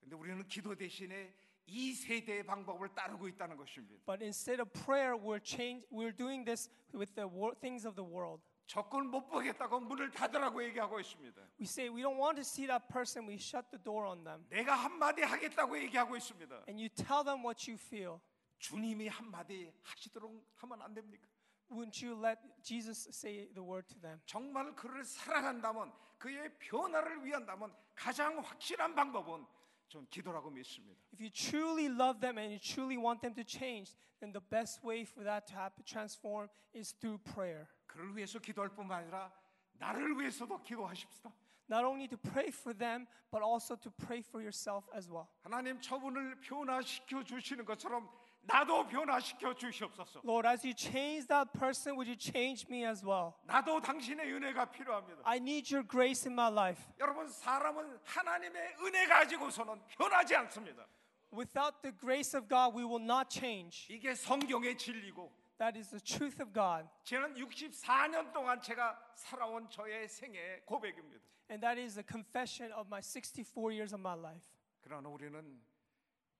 근데 우리는 기도 대신에 이 세대의 방법을 따르고 있다는 것입니다. But instead of prayer, we're change, we're doing this with the wor- things of the world. 적군 못 보겠다고 문을 닫으라고 얘기하고 있습니다. We say we don't want to see that person, we shut the door on them. 내가 한마디 하겠다고 얘기하고 있습니다. And you tell them what you feel. 주님이 한마디 하시도록 하면 안 됩니까? Wouldn't you let Jesus say the word to them? 정말 그를 사랑한다면 그의 변화를 위한다면 가장 확실한 방법은 전 기도라고 믿습니다. If you truly love them and you truly want them to change, then the best way for that to happen, transform, is through prayer. 그를 위해서 기도할 뿐만 아니라 나를 위해서도 기도하십시다. Not only to pray for them, but also to pray for yourself as well. 하나님 저분을 변화시켜 주시는 것처럼 나도 변화시켜 주시옵소서. Lord, as you change that person, would you change me as well? 나도 당신의 은혜가 필요합니다. I need your grace in my life. 여러분 사람은 하나님의 은혜 가지고서는 변하지 않습니다. Without the grace of God, we will not change. 이게 성경의 진리고 That is the truth of God. 저는 64년 동안 제가 살아온 저의 생애 고백입니다. And that is the confession of my 64 years of my life. 그러나 우리는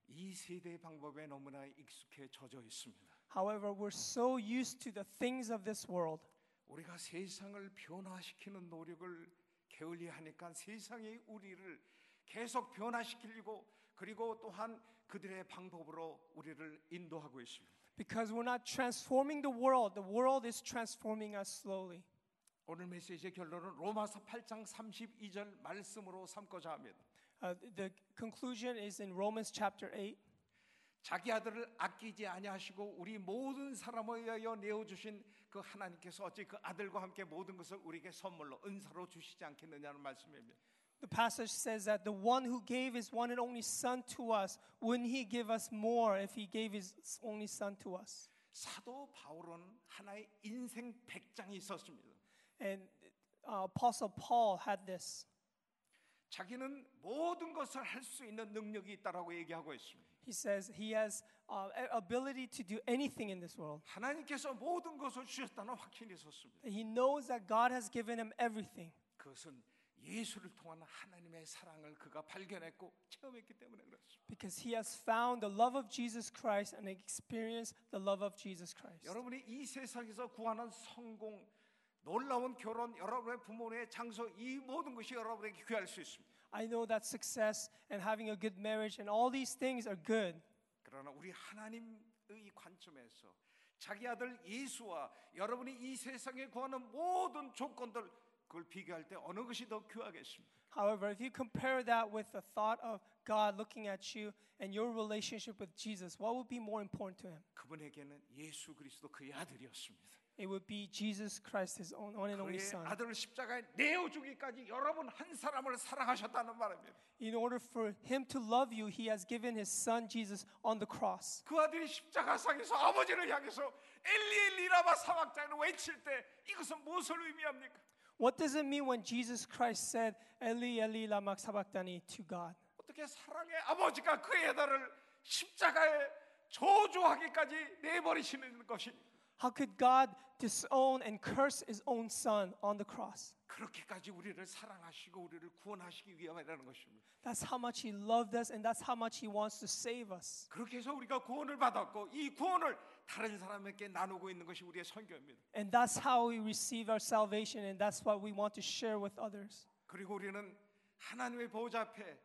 이 세대의 방법에 너무나 익숙해 젖어 있습니다. However, we're so used to the things of this world. 우리가 세상을 변화시키는 노력을 게을리 하니까 세상이 우리를 계속 변화시키려고 그리고 또한 그들의 방법으로 우리를 인도하고 있습니다. Because we're not transforming the world, the world is transforming us slowly. 오늘 메시지의 결론은 로마서 8장 32절 말씀으로 삼고자 합니다. Uh, the conclusion is in Romans chapter 8. 자기 아들을 아끼지 아니하시고 우리 모든 사람을 위하여 내어 주신 그 하나님께서 어찌 그 아들과 함께 모든 것을 우리에게 선물로 은사로 주시지 않겠느냐는 말씀입니다. The passage says that the one who gave his one and only son to us, wouldn't he give us more if he gave his only son to us? 사도 바울은 하나의 인생 백장이 있었습니다. And uh, Apostle Paul had this. 자기는 모든 것을 할 수 있는 능력이 있다라고 얘기하고 있습니다. He says he has uh, a- ability to do anything in this world. 하나님께서 모든 것을 주셨다는 확신이 있었습니다. He knows that God has given him everything. 그것은 예수를 통한 하나님의 사랑을 그가 발견했고 체험했기 때문에 그렇습니다. Because he has found the love of Jesus Christ and experienced the love of Jesus Christ. 여러분이 이 세상에서 구하는 성공, 놀라운 결혼, 여러분의 부모의 장소 이 모든 것이 여러분에게 귀할 수 있습니다. I know that success and having a good marriage and all these things are good. 그러나 우리 하나님의 관점에서 자기 아들 예수와 여러분이 이 세상에 구하는 모든 조건들 그걸 비교할 때 어느 것이 더 귀하겠습니까? However, if you compare that with the thought of God looking at you and your relationship with Jesus, what would be more important to him? 그분에게는 예수 그리스도 그의 아들이었습니다. It would be Jesus Christ, his own one and only 그의 Son. 아들을 십자가에 내어주기까지 여러분 한 사람을 사랑하셨다는 말입니다. In order for him to love you, he has given his son Jesus on the cross. 그 아들이 십자가상에서 아버지를 향해서 엘리 엘리 라마 사막자를 외칠 때 이것은 무엇을 의미합니까? What does it mean when Jesus Christ said, Eli, Eli, lama sabachthani to God? 어떻게 사랑의 아버지가 그의 아들을 십자가에 저주하기까지 내버리시는 것입니까? How could God disown and curse his own son on the cross? 그렇게까지 우리를 사랑하시고 우리를 구원하시기 위함이라는 것입니다. That's how much he loved us and that's how much he wants to save us. 그렇게 해서 우리가 구원을 받았고 이 구원을 다른 사람에게 나누고 있는 것이 우리의 선교입니다. And that's how we receive our salvation and that's what we want to share with others. 그리고 우리는 하나님의 보좌 앞에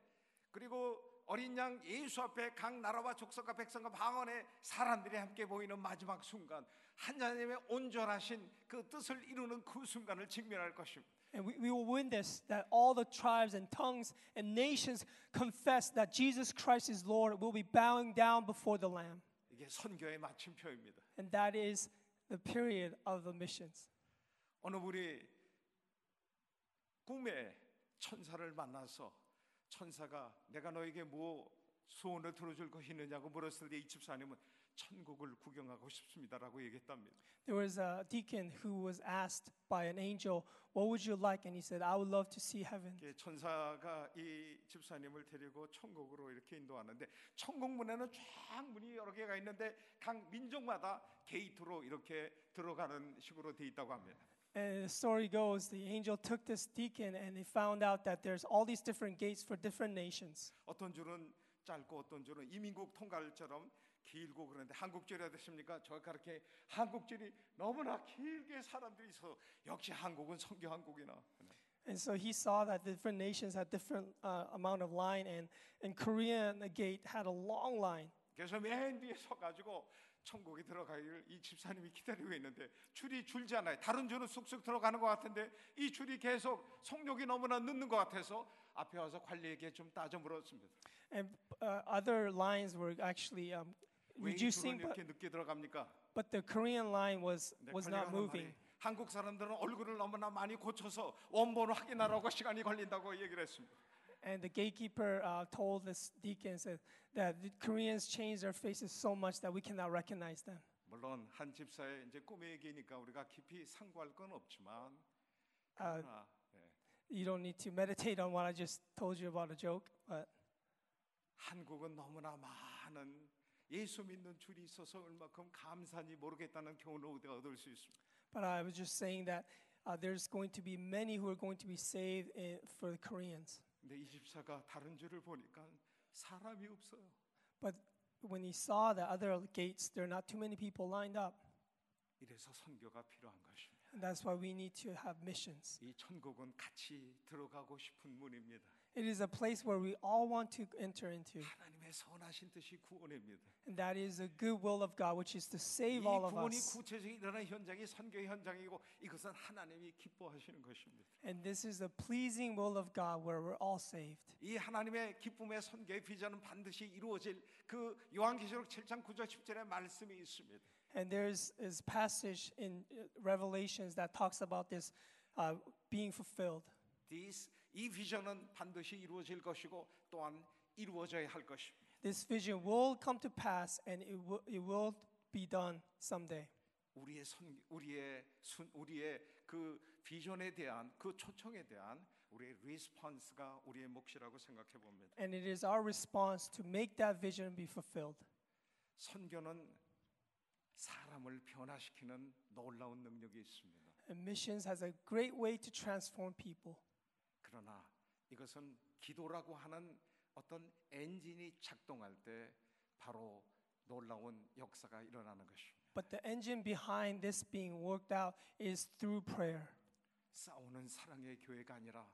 그리고 어린 양 예수 앞에 각 나라와 족속과 백성과 방언의 사람들이 함께 보이는 마지막 순간 하나님의 온전하신 그 뜻을 이루는 그 순간을 직면할 것입니다. And we, we will witness that all the tribes and tongues and nations confess that Jesus Christ is Lord will be bowing down before the Lamb. 이게 선교의 마침표입니다. And that is the period of the missions. 어느 분이 꿈에 천사를 만나서 천사가 내가 너에게 뭐 소원을 들어줄 것이 있느냐고 물었을 때 이 집사님은 천국을 구경하고 싶습니다라고 얘기했답니다. There was a deacon who was asked by an angel, What would you like? And he said, I would love to see heaven. 이게 천사가 이 집사님을 데리고 천국으로 이렇게 인도하는데 천국 문에는 쫙 문이 여러 개가 있는데 각 민족마다 게이트로 이렇게 들어가는 식으로 돼 있다고 합니다. And the story goes the angel took this deacon and he found out that there's all these different gates for different nations. 어떤 줄은 짧고 어떤 줄은 이민국 통갈처럼 길고 그런데 한국줄이 어떻습니까? 저 그렇게 한국줄이 너무나 길게 사람들이 있어 역시 한국은 성교 한국이나 And so he saw that different nations had different uh, amount of line, and, and Korean gate had a long line. 그래서 맨 뒤에 서가지고 천국에 들어가기를 이 집사님이 기다리고 있는데 줄이 줄지 않아요. 다른 줄은 쑥쑥 들어가는 것 같은데 이 줄이 계속 속력이 너무나 늦는 것 같아서 앞에 와서 관리에게 좀 따져 물었습니다. And uh, other lines were actually um, reducing, 줄은 but, 이렇게 늦게 들어갑니까? but the Korean line was, 근데 was 관리가 not 하는 moving. 말이 한국 사람들은 얼굴을 너무나 많이 고쳐서 원본을 확인하라고 시간이 걸린다고 얘기를 했습니다. And the gatekeeper uh, told this deacon said that the Koreans changed their faces so much that we cannot recognize them. 물론 한 집사의 이제 꿈의 얘기니까 우리가 깊이 상고할 건 없지만 Uh, 그러나 예, you don't need to meditate on what I just told you about a joke, but 한국은 너무나 많은 예수 믿는 줄이 있어서 얼마큼 감사한지 모르겠다는 교훈을 우리가 얻을 수 있습니다. but I was just saying that uh, there's going to be many who are going to be saved in, for the Koreans. 근데 이 집사가 다른 줄을 보니까 사람이 없어요. But when he saw the other gates, there are not too many people lined up. 이래서 선교가 필요한 것입니다. And that's why we need to have missions. 이 천국은 같이 들어가고 싶은 문입니다. It is a place where we all want to enter into, 하나님의 선하신 뜻이 구원입니다. and that is the good will of God, which is to 이 save all of 구원이 us. 구체적으로 일어나는 현장이 선교 현장이고 이것은 하나님이 기뻐하시는 것입니다. And this is the pleasing will of God where we're all saved. 이 하나님의 기쁨의 선교의 비전은 반드시 이루어질 그 요한계시록 7장 9절 10절의 말씀이 있습니다. And there's this passage in uh, Revelations that talks about this uh, being fulfilled. This, 이 비전은 반드시 이루어질 것이고 또한 이루어져야 할 것입니다. This vision will come to pass and it will, it will be done someday. 우리의 선 우리의 순 우리의 그 비전에 대한 그 초청에 대한 우리의 리스폰스가 우리의 몫이라고 생각해 봅니다. And it is our response to make that vision be fulfilled. 선교는 사람을 변화시키는 놀라운 능력이 있습니다. And missions has a great way to transform people. 그러나 이것은 기도라고 하는 어떤 엔진이 작동할 때 바로 놀라운 역사가 일어나는 것입니다. But the engine behind this being worked out is through prayer. 싸우는 사랑의 교회가 아니라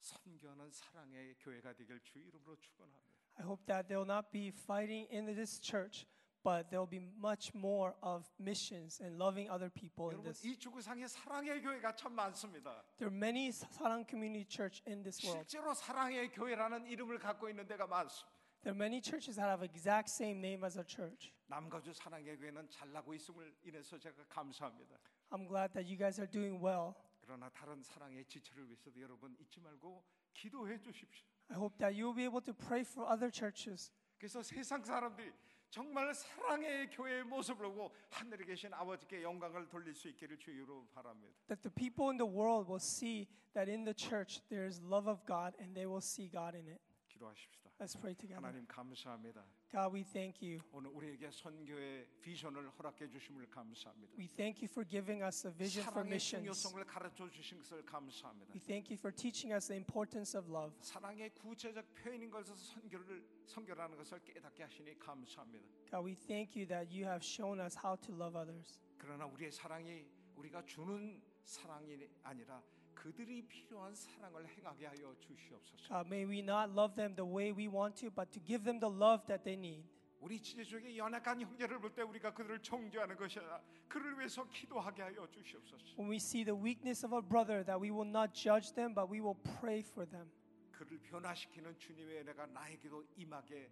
선교하는 사랑의 교회가 되길 주 이름으로 축원합니다. I hope that there will not be fighting in this church, but there will be much more of missions and loving other people in 여러분 this. 이 지구상에 사랑의 교회가 참 많습니다. There are many Sarang Community Church in this world. 실제로 사랑의 교회라는 이름을 갖고 있는 데가 많습니다. There are many churches that have exact same name as our church. 남가주 사랑의 교회는 잘나고 있음을 인해서 제가 감사합니다. I'm glad that you guys are doing well. 그러나 다른 사랑의 지체를 위해서도 여러분 잊지 말고 기도해 주십시오. I hope that you'll be able to pray for other churches. 그래서 세상 사람들이 정말 사랑의 교회의 모습을 보고 하늘에 계신 아버지께 영광을 돌릴 수 있기를 주의로 바랍니다. That the people in the world will see that in the church there is love of God and they will see God in it. 기도하십시다. Let's pray together. 하나님 감사합니다. God, we thank you. 오늘 우리에게 선교의 비전을 허락해 주심을 감사합니다. We thank you for giving us a vision for 사랑의 missions. 중요성을 가르쳐 주신 것을 감사합니다. We thank you for teaching us the importance of love. 사랑의 구체적 표현인 것에서 선교를 선교라는 것을 깨닫게 하시니 감사합니다. God, we thank you that you have shown us how to love others. 그러나 우리의 사랑이 우리가 주는 사랑이 아니라 그들이 필요한 사랑을 행하게 하여 주시옵소서. God, may we not love them the way we want to, but to give them the love that they need. 우리 지체적인 연약한 형제를 볼 때 우리가 그들을 정죄하는 것이 아니라 그를 위해서 기도하게 하여 주시옵소서. When we see the weakness of a brother, that we will not judge them, but we will pray for them. 그를 변화시키는 주님의 은혜가 나에게도 임하게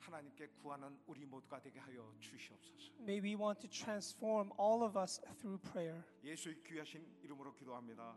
하나님께 구하는 우리 모두가 되게 하여 주시옵소서. May we want to transform all of us through prayer. 예수의 귀하신 이름으로 기도합니다.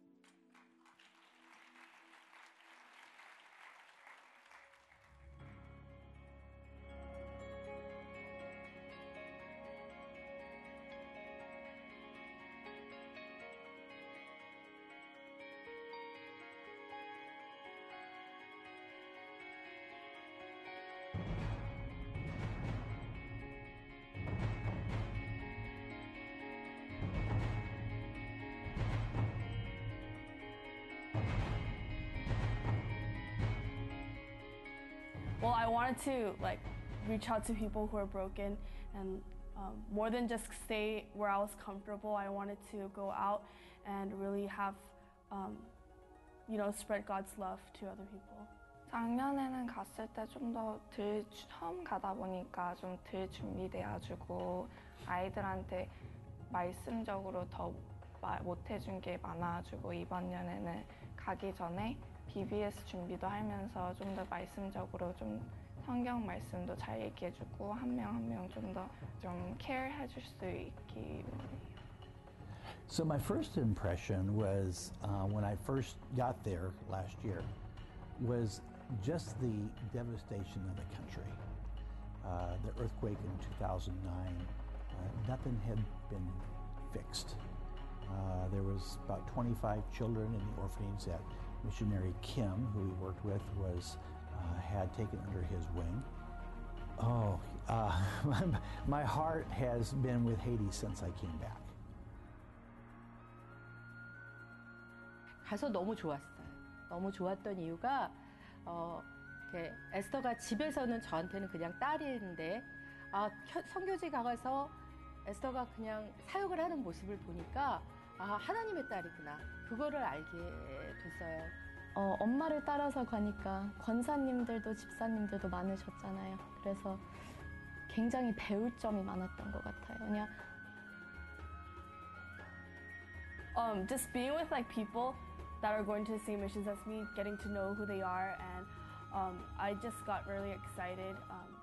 Wanted to like reach out to people who are broken and um, more than just stay where I was comfortable. I wanted to go out and really have, um, you know, spread God's love to other people. 작년에는 갔을 때 좀 더덜 처음 가다 보니까 좀 덜 준비돼가지고 아이들한테 말씀적으로 더 못 해준 게 많아가지고 이번 년에는 가기 전에 BBS 준비도 하면서 좀 더 말씀적으로 좀 성경 말씀도 잘 얘기해주고 한 명 한 명 좀 더 좀 케어 해줄 수 있기 So my first impression was uh, when I first got there last year was just the devastation of the country. Uh, the earthquake in 2009, uh, nothing had been fixed. Uh, there was about 25 children in the orphanage that missionary Kim, who we worked with, was uh, had taken under his wing. Oh, uh, my heart has been with Haiti since I came back. 가서 너무 좋았어요. 너무 좋았던 이유가 어, 이렇게 에스더가 집에서는 저한테는 그냥 딸인데 아, 켜- 선교지 가서 에스더가 그냥 사역을 하는 모습을 보니까 아, 하나님의 딸이구나. 그거를 알게 됐어요. 어, 엄마를 따라서 가니까 권사님들도 집사님들도 많으셨잖아요. 그래서 굉장히 배울 점이 많았던 것 같아요. 그냥 um, just being with like people that are going to the same missions as me, getting to know who they are, and um, I just got really excited. Um,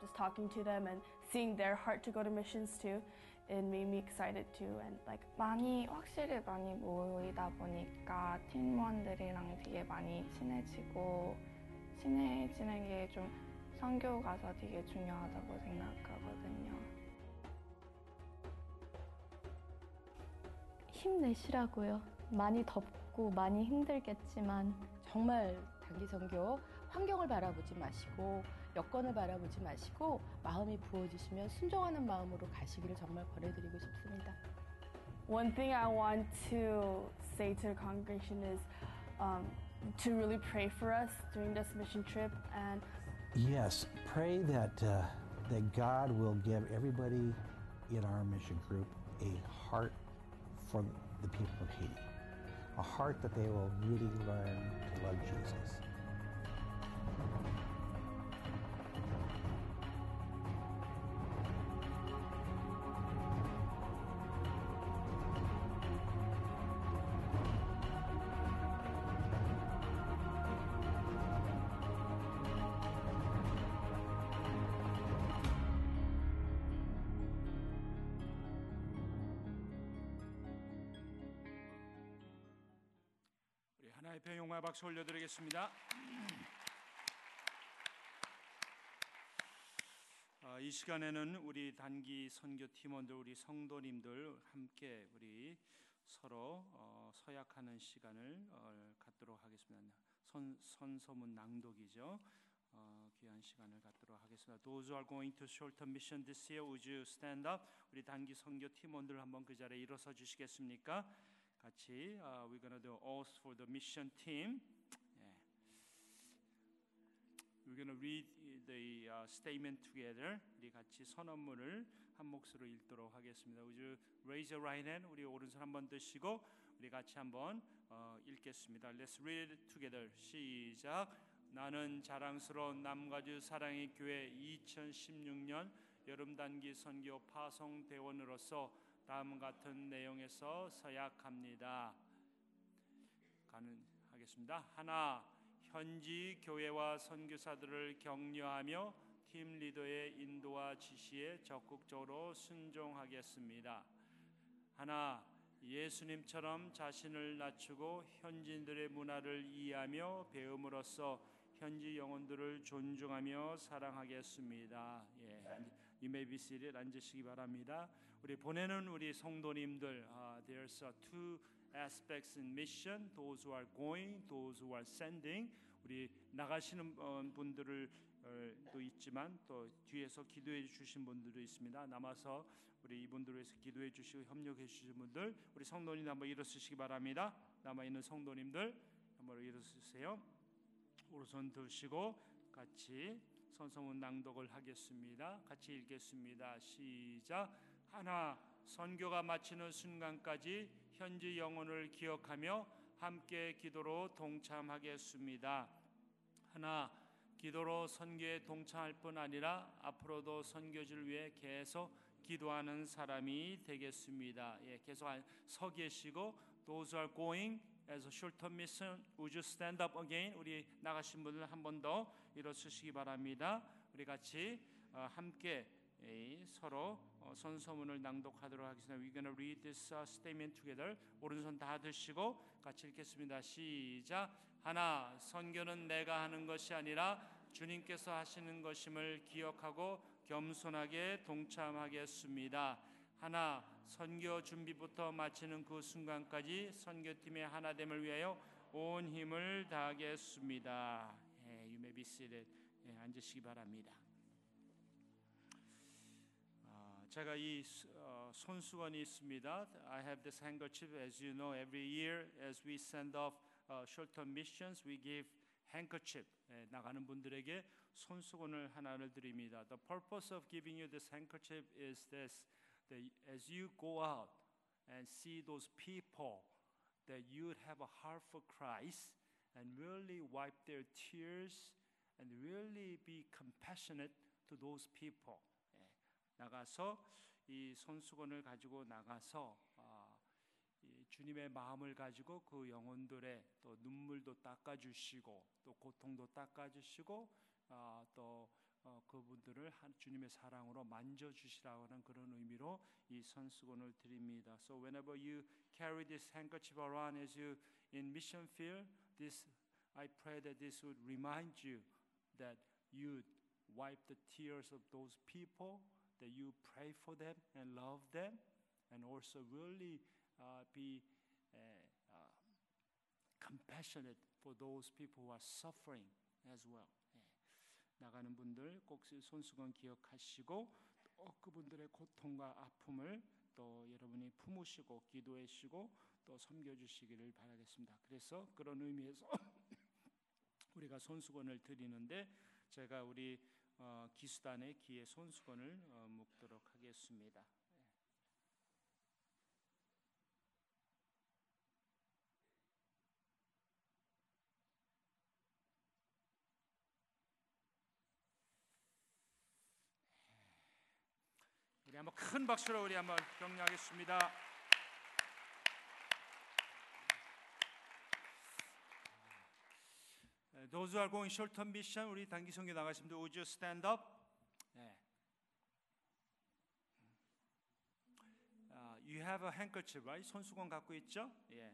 just talking to them and seeing their heart to go to missions too, It made me excited too. And like 많이 확실히 많이 모이다 보니까 팀원들이랑 되게 많이 친해지고 친해지는 게 좀 선교 가서 되게 중요하다고 생각하거든요. 힘내시라고요. 많이 덥고 많이 힘들겠지만 정말 단기 선교 환경을 바라보지 마시고 여건을 바라보지 마시고 마음이 부어지시면 순종하는 마음으로 가시기를 정말 권해드리고 싶습니다. one thing I want to say to the congregation is um, to really pray for us during this mission trip and Yes, pray that uh, that God will give everybody in our mission group a heart for the people of Haiti, a heart that they will really learn to love Jesus. 배 용마의 박수 올려드리겠습니다. 아, 이 시간에는 우리 단기 선교 팀원들, 우리 성도님들 함께 우리 서로 어, 서약하는 시간을 어, 갖도록 하겠습니다. 선, 선서문 낭독이죠. 어, 귀한 시간을 갖도록 하겠습니다. Those are going to short mission this year, would you stand up? 우리 단기 선교 팀원들 한번 그 자리에 일어서 주시겠습니까? 같이 uh, we're gonna do oath for the mission team. 예. We're gonna read the uh, statement together. 우리 같이 선언문을 한 목소리로 읽도록 하겠습니다. Would you raise your right hand? 우리 오른손 한번 드시고 우리 같이 한번 어, 읽겠습니다. Let's read it together. 시작. 나는 자랑스러운 남가주 사랑의 교회 2016년 여름 단기 선교 파송 대원으로서 다음 같은 내용에서 서약합니다. 가는 하겠습니다. 하나 현지 교회와 선교사들을 격려하며 팀 리더의 인도와 지시에 적극적으로 순종하겠습니다. 하나 예수님처럼 자신을 낮추고 현지인들의 문화를 이해하며 배움으로써 현지 영혼들을 존중하며 사랑하겠습니다. 예, seated. 앉으시기 바랍니다. 우리 보내는 우리 성도님들, uh, there's uh, two aspects in mission: those who are going, those who are sending. 우리 나가시는 어, 분들을 어, 또 있지만 또 뒤에서 기도해 주신 분들도 있습니다. 남아서 우리 이분들을 위해서 기도해 주시고 협력해 주신 분들, 우리 성도님 한번 일어서시기 바랍니다. 남아 있는 성도님들 한번 일어서세요. 오른손 드시고 같이 선서문 낭독을 하겠습니다. 같이 읽겠습니다. 시작. 하나 선교가 마치는 순간까지 현지 영혼을 기억하며 함께 기도로 동참하겠습니다. 하나 기도로 선교에 동참할 뿐 아니라 앞으로도 선교지를 위해 계속 기도하는 사람이 되겠습니다. 예, 계속 서 계시고 those are going as a short-term mission, would you stand up again? 우리 나가신 분들 한 번 더 일어서시기 바랍니다. 우리 같이 어, 함께 예, 서로 어, 선서문을 낭독하도록 하겠습니다. We're gonna read this uh, statement together. 오른손 다 드시고 같이 읽겠습니다. 시작. 하나, 선교는 내가 하는 것이 아니라 주님께서 하시는 것임을 기억하고 겸손하게 동참하겠습니다. 하나, 선교 준비부터 마치는 그 순간까지 선교팀의 하나됨을 위하여 온 힘을 다하겠습니다. 예, you may be seated. 예, 앉으시기 바랍니다. 제가 이 수- 어, 손수건이 있습니다. I have this handkerchief, as you know, every year as we send off uh, short-term missions, we give handkerchief. 예, 나가는 분들에게 손수건을 하나를 드립니다. The purpose of giving you this handkerchief is this: that as you go out and see those people, that you would have a heart for Christ and really wipe their tears and really be compassionate to those people. 예, 나가서 이 손수건을 가지고 나가서 아, 이 주님의 마음을 가지고 그 영혼들의 또 눈물도 닦아주시고 또 고통도 닦아주시고 아, 또 어, 그분들을 한 주님의 사랑으로 만져주시라고 하는 그런 의미로 이 손수건을 드립니다. So whenever you carry this handkerchief around as you in mission field, this I pray that this would remind you that you wipe the tears of those people, that you pray for them and love them, and also really uh, be uh, uh, compassionate for those people who are suffering as well. 예. 나가는 분들 꼭 손수건 기억하시고 또 그분들의 고통과 아픔을 또 여러분이 품으시고 기도해 주시고 또 섬겨 주시기를 바라겠습니다. 그래서 그런 의미에서 우리가 손수건을 드리는데 제가 우리 어, 기수단의 기에 손수건을 어, 묶도록 하겠습니다. 우리 한번 큰 박수로 우리 한번 격려하겠습니다. Those who are going short-term mission, 우리 단기 선교 분들, would you stand up? 네. 아, you have a handkerchief, right? 손수건 갖고 있죠? 예.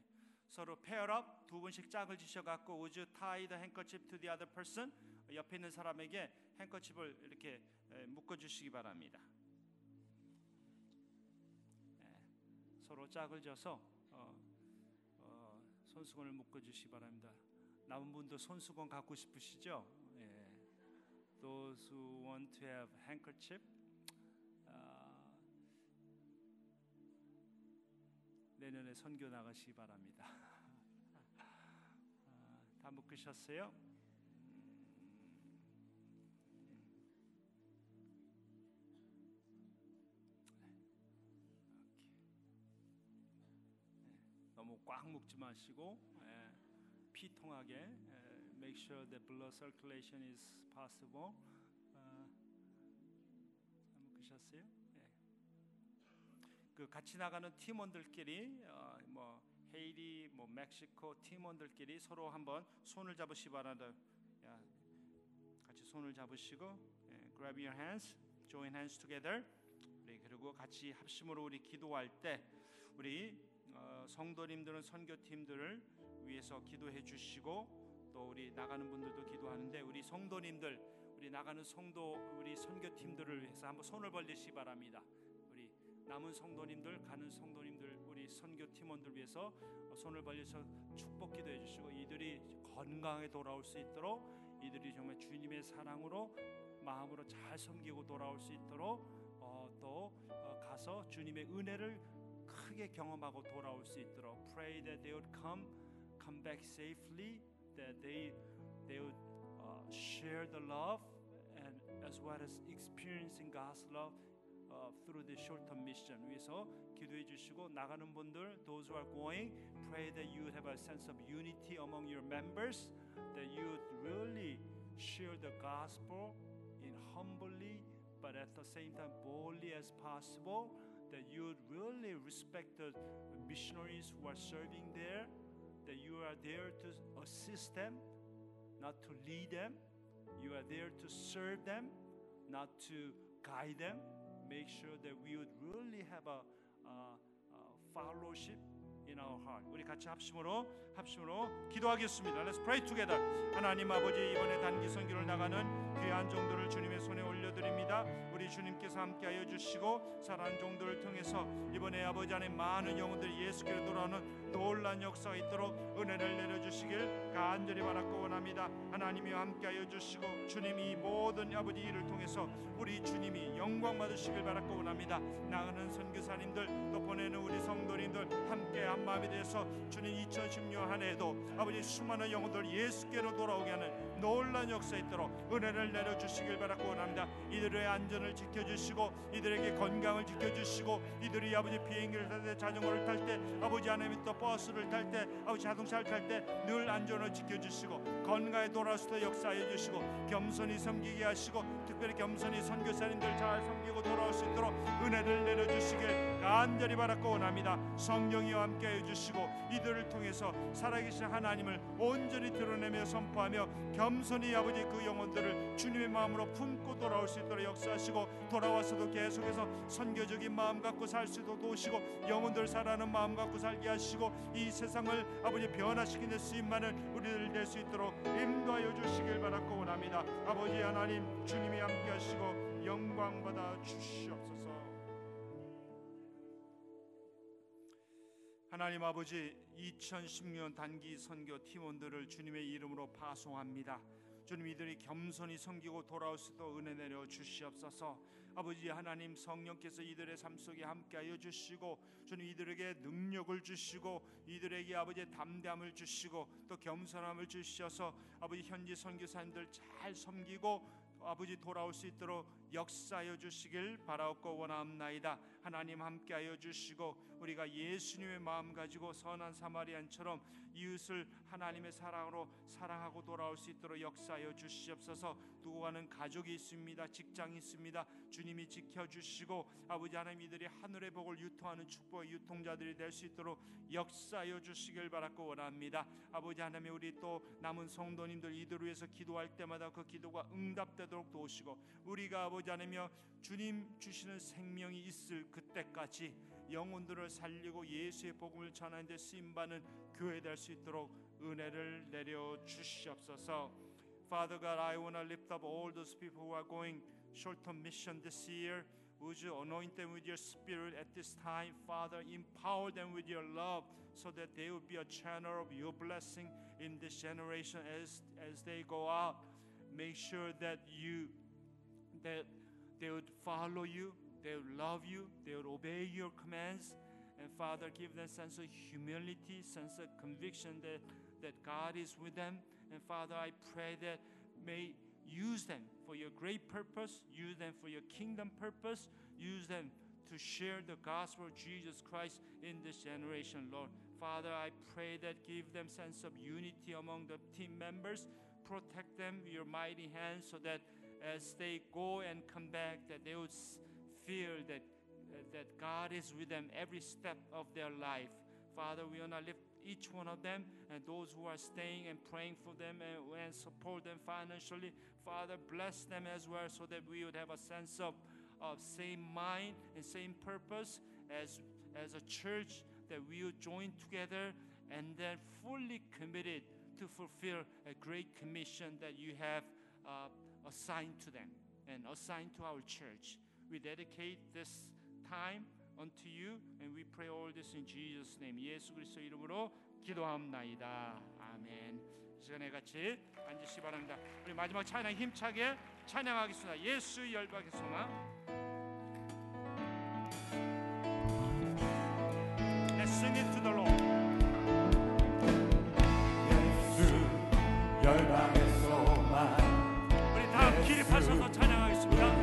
서로 pair up 두 분씩 짝을 지셔 갖고 would you tie the handkerchief to the other person? 옆에 있는 사람에게 행커칩을 이렇게 에, 묶어 주시기 바랍니다. 예, 서로 짝을 져서 어, 어, 손수건을 묶어 주시기 바랍니다. 남은 분도 손수건 갖고 싶으시죠? 예. Those who want to have handkerchief, 아, 내년에 선교 나가시기 바랍니다. 아, 다 묶으셨어요? 너무 꽉 묶지 마시고 예, 피통하게 예, make sure the blood circulation is possible. 아, 다 묶으셨어요? 예. 그 같이 나가는 팀원들끼리 어, 뭐 헤이리, 뭐 멕시코 팀원들끼리 서로 한번 손을 잡으시 바랍니다. 야, 같이 손을 잡으시고 예, grab your hands, join hands together. 우리 그리고 같이 합심으로 우리 기도할 때 우리 어, 성도님들은 선교팀들을 위해서 기도해 주시고 또 우리 나가는 분들도 기도하는데 우리 성도님들 우리 나가는 성도 우리 선교팀들을 위해서 한번 손을 벌리시 바랍니다. 우리 남은 성도님들 가는 성도님들 우리 선교 팀원들 위해서 어, 손을 벌려서 축복 기도해 주시고 이들이 건강하게 돌아올 수 있도록 이들이 정말 주님의 사랑으로 마음으로 잘 섬기고 돌아올 수 있도록 어, 또 어, 가서 주님의 은혜를 크게 경험하고 돌아올 수 있도록 pray that they would come come back safely that they they would uh, share the love and as well as experiencing God's love uh, through the short-term mission 위해서 기도해 주시고 나가는 분들 those who are going pray that you would have a sense of unity among your members that you would really share the gospel in humbly but at the same time boldly as possible that you would really respect the missionaries who are serving there that you are there to assist them not to lead them you are there to serve them not to guide them make sure that we would really have a, a, a fellowship in our heart. 우리 같이 합심으로 합심으로 기도하겠습니다. Let's pray together. 하나님 아버지 이번에 단기 선교를 나가는 귀한 종들을 주님의 손에 올려드립니다. 우리 주님께서 함께하여 주시고 사랑하는 종들을 통해서 이번에 아버지 안에 많은 영혼들이 예수께로 돌아오는 놀란 역사가 있도록 은혜를 내려주시길 간절히 바라고 원합니다. 하나님이 함께하여 주시고 주님이 모든 아버지 일을 통해서 우리 주님이 영광 받으시길 바라고 원합니다. 나가는 선교사님들 또 보내는 우리 성도님들 함께 한 마음이 돼서 주님 2016 한 해도 아버지 수많은 영혼들 예수께로 돌아오게 하는 놀란 역사 있도록 은혜를 내려주시길 바라고 원합니다. 이들의 안전을 지켜주시고 이들에게 건강을 지켜주시고 이들이 아버지 비행기를 탈 때 자전거를 탈 때 아버지 하나님 또 버스를 탈 때 아버지 자동차를 탈 때 늘 안전을 지켜주시고 건강에 있도록 역사해 주시고 겸손히 섬기게 하시고 특별히 겸손히 선교사님들 잘 섬기고 돌아올 수 있도록 은혜를 내려주시길 간절히 바라고 원합니다. 성령이와 함께 해 주시고 이들을 통해서 살아계신 하나님을 온전히 드러내며 선포하며 겸손히 아버지 그 영혼들을 주님의 마음으로 품고 돌아올 수 있도록 역사하시고 돌아와서도 계속해서 선교적인 마음 갖고 살 수도 도우시고 영혼들 살아는 마음 갖고 살게 하시고 이 세상을 아버지 변화시키는 많은 우리들 될 수 있도록 인도하여 주시길 바라고 원합니다. 아버지 하나님 주님이 함께 하시고 영광 받아 주시옵소서. 하나님 아버지 2016년 단기 선교 팀원들을 주님의 이름으로 파송합니다. 주님 이들이 겸손히 섬기고 돌아올 수도 은혜 내려 주시옵소서. 아버지 하나님 성령께서 이들의 삶 속에 함께하여 주시고 주님 이들에게 능력을 주시고 이들에게 아버지 담대함을 주시고 또 겸손함을 주셔서 아버지 현지 선교사님들 잘 섬기고 아버지 돌아올 수 있도록 역사하여 주시길 바라옵고 원합나이다. 하나님 함께하여 주시고 우리가 예수님의 마음 가지고 선한 사마리안처럼 이웃을 하나님의 사랑으로 사랑하고 돌아올 수 있도록 역사하여 주시옵소서. 두고 가는 가족이 있습니다. 직장이 있습니다. 주님이 지켜 주시고 아버지 하나님 이들이 하늘의 복을 유통하는 축복의 유통자들이 될 수 있도록 역사하여 주시길 바라고 원합니다. 아버지 하나님 우리 또 남은 성도님들 이들을 위해서 기도할 때마다 그 기도가 응답되도록 도우시고 우리가 아버지 하나며 주님 주시는 생명이 있을 그때까지 영혼들을 살리고 예수의 복음을 전하는 데 쓰임 받는 교회 될 수 있도록 은혜를 내려 주시옵소서. Father God, I want to lift up all those people who are going short-term mission this year. Would you anoint them with your spirit at this time, Father? Empower them with your love so that they will be a channel of your blessing in this generation as, as they go out. Make sure that you that they would follow you, they would love you, they would obey your commands. And Father, give them sense of humility, sense of conviction that, that God is with them. And Father, I pray that may use them for your great purpose, use them for your kingdom purpose, use them to share the gospel of Jesus Christ in this generation, Lord. Father, I pray that give them sense of unity among the team members, protect them with your mighty hand so that as they go and come back that they would feel that uh, that God is with them every step of their life. Father, we want to lift each one of them and those who are staying and praying for them and, and support them financially. Father, bless them as well so that we would have a sense of, of same mind and same purpose as, as a church that we would join together and then fully committed to fulfill a great commission that you have uh, assigned to them and assigned to our church. We dedicate this time unto you and we pray all this in Jesus name. 예수 그리스도 이름으로 기도합나이다. 아멘. 이 시간에 같이 앉으시 바랍니다. 우리 마지막 찬양 힘차게 찬양하겠습니다. 예수 열박의 소망. Let's sing it to the Lord. 예수 열방 나서서 찬양하겠습니다.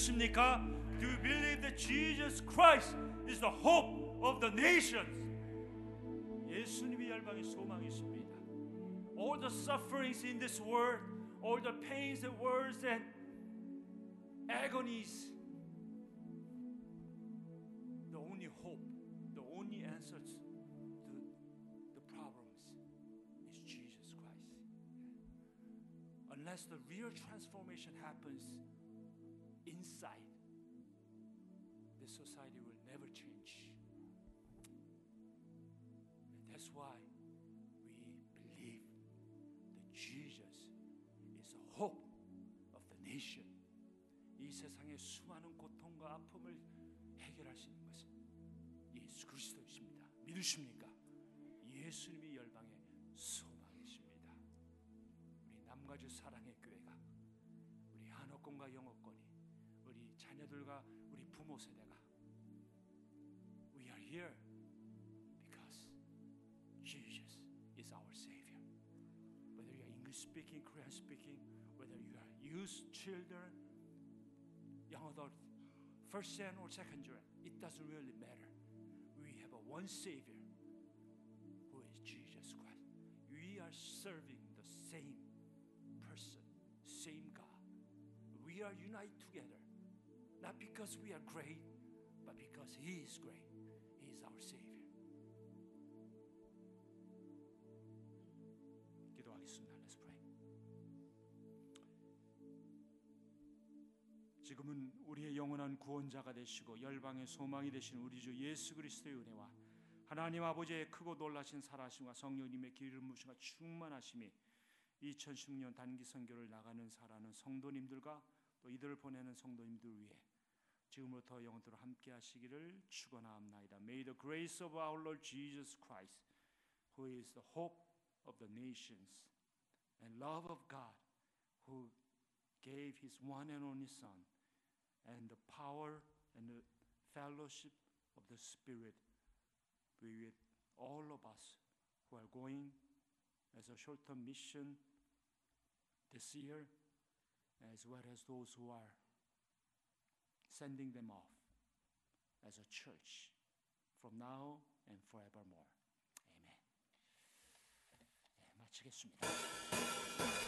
믿으십니까? Do you believe that Jesus Christ is the hope of the nations? 예수님이 열방의 소망이십니다. All the sufferings in this world, all the pains and worries and agonies, the only hope, the only answers to the problems is Jesus Christ. Unless the real transformation 믿으십니까? 예수님이 열방의 소망이십니다. 우리 남가주 사랑의 교회가 우리 한옥권과 영어권이 우리 자녀들과 우리 부모 세대가 We are here because Jesus is our Savior. Whether you are English speaking, Korean speaking, whether you are youth, children, young adult, first gen or second gen, it doesn't really matter. One Savior who is Jesus Christ. We are serving the same person, same God. We are united together, not because we are great, but because He is great. He is our Savior. 지금은 우리의 영원한 구원자가 되시고 열방의 소망이 되신 우리 주 예수 그리스도의 은혜와 하나님 아버지의 크고 놀라신 살아심과 성령님의 기름 부으심과 충만하심이 2016년 단기 선교를 나가는 살아는 성도님들과 또 이들을 보내는 성도님들 위해 지금부터 영원토로 함께 하시기를 축원하옵나이다. May the grace of our Lord Jesus Christ, who is the hope of the nations and love of God, who gave his one and only son and the power and the fellowship of the Spirit be with all of us who are going as a short-term mission this year, as well as those who are sending them off as a church from now and forevermore. Amen. 네, 마치겠습니다.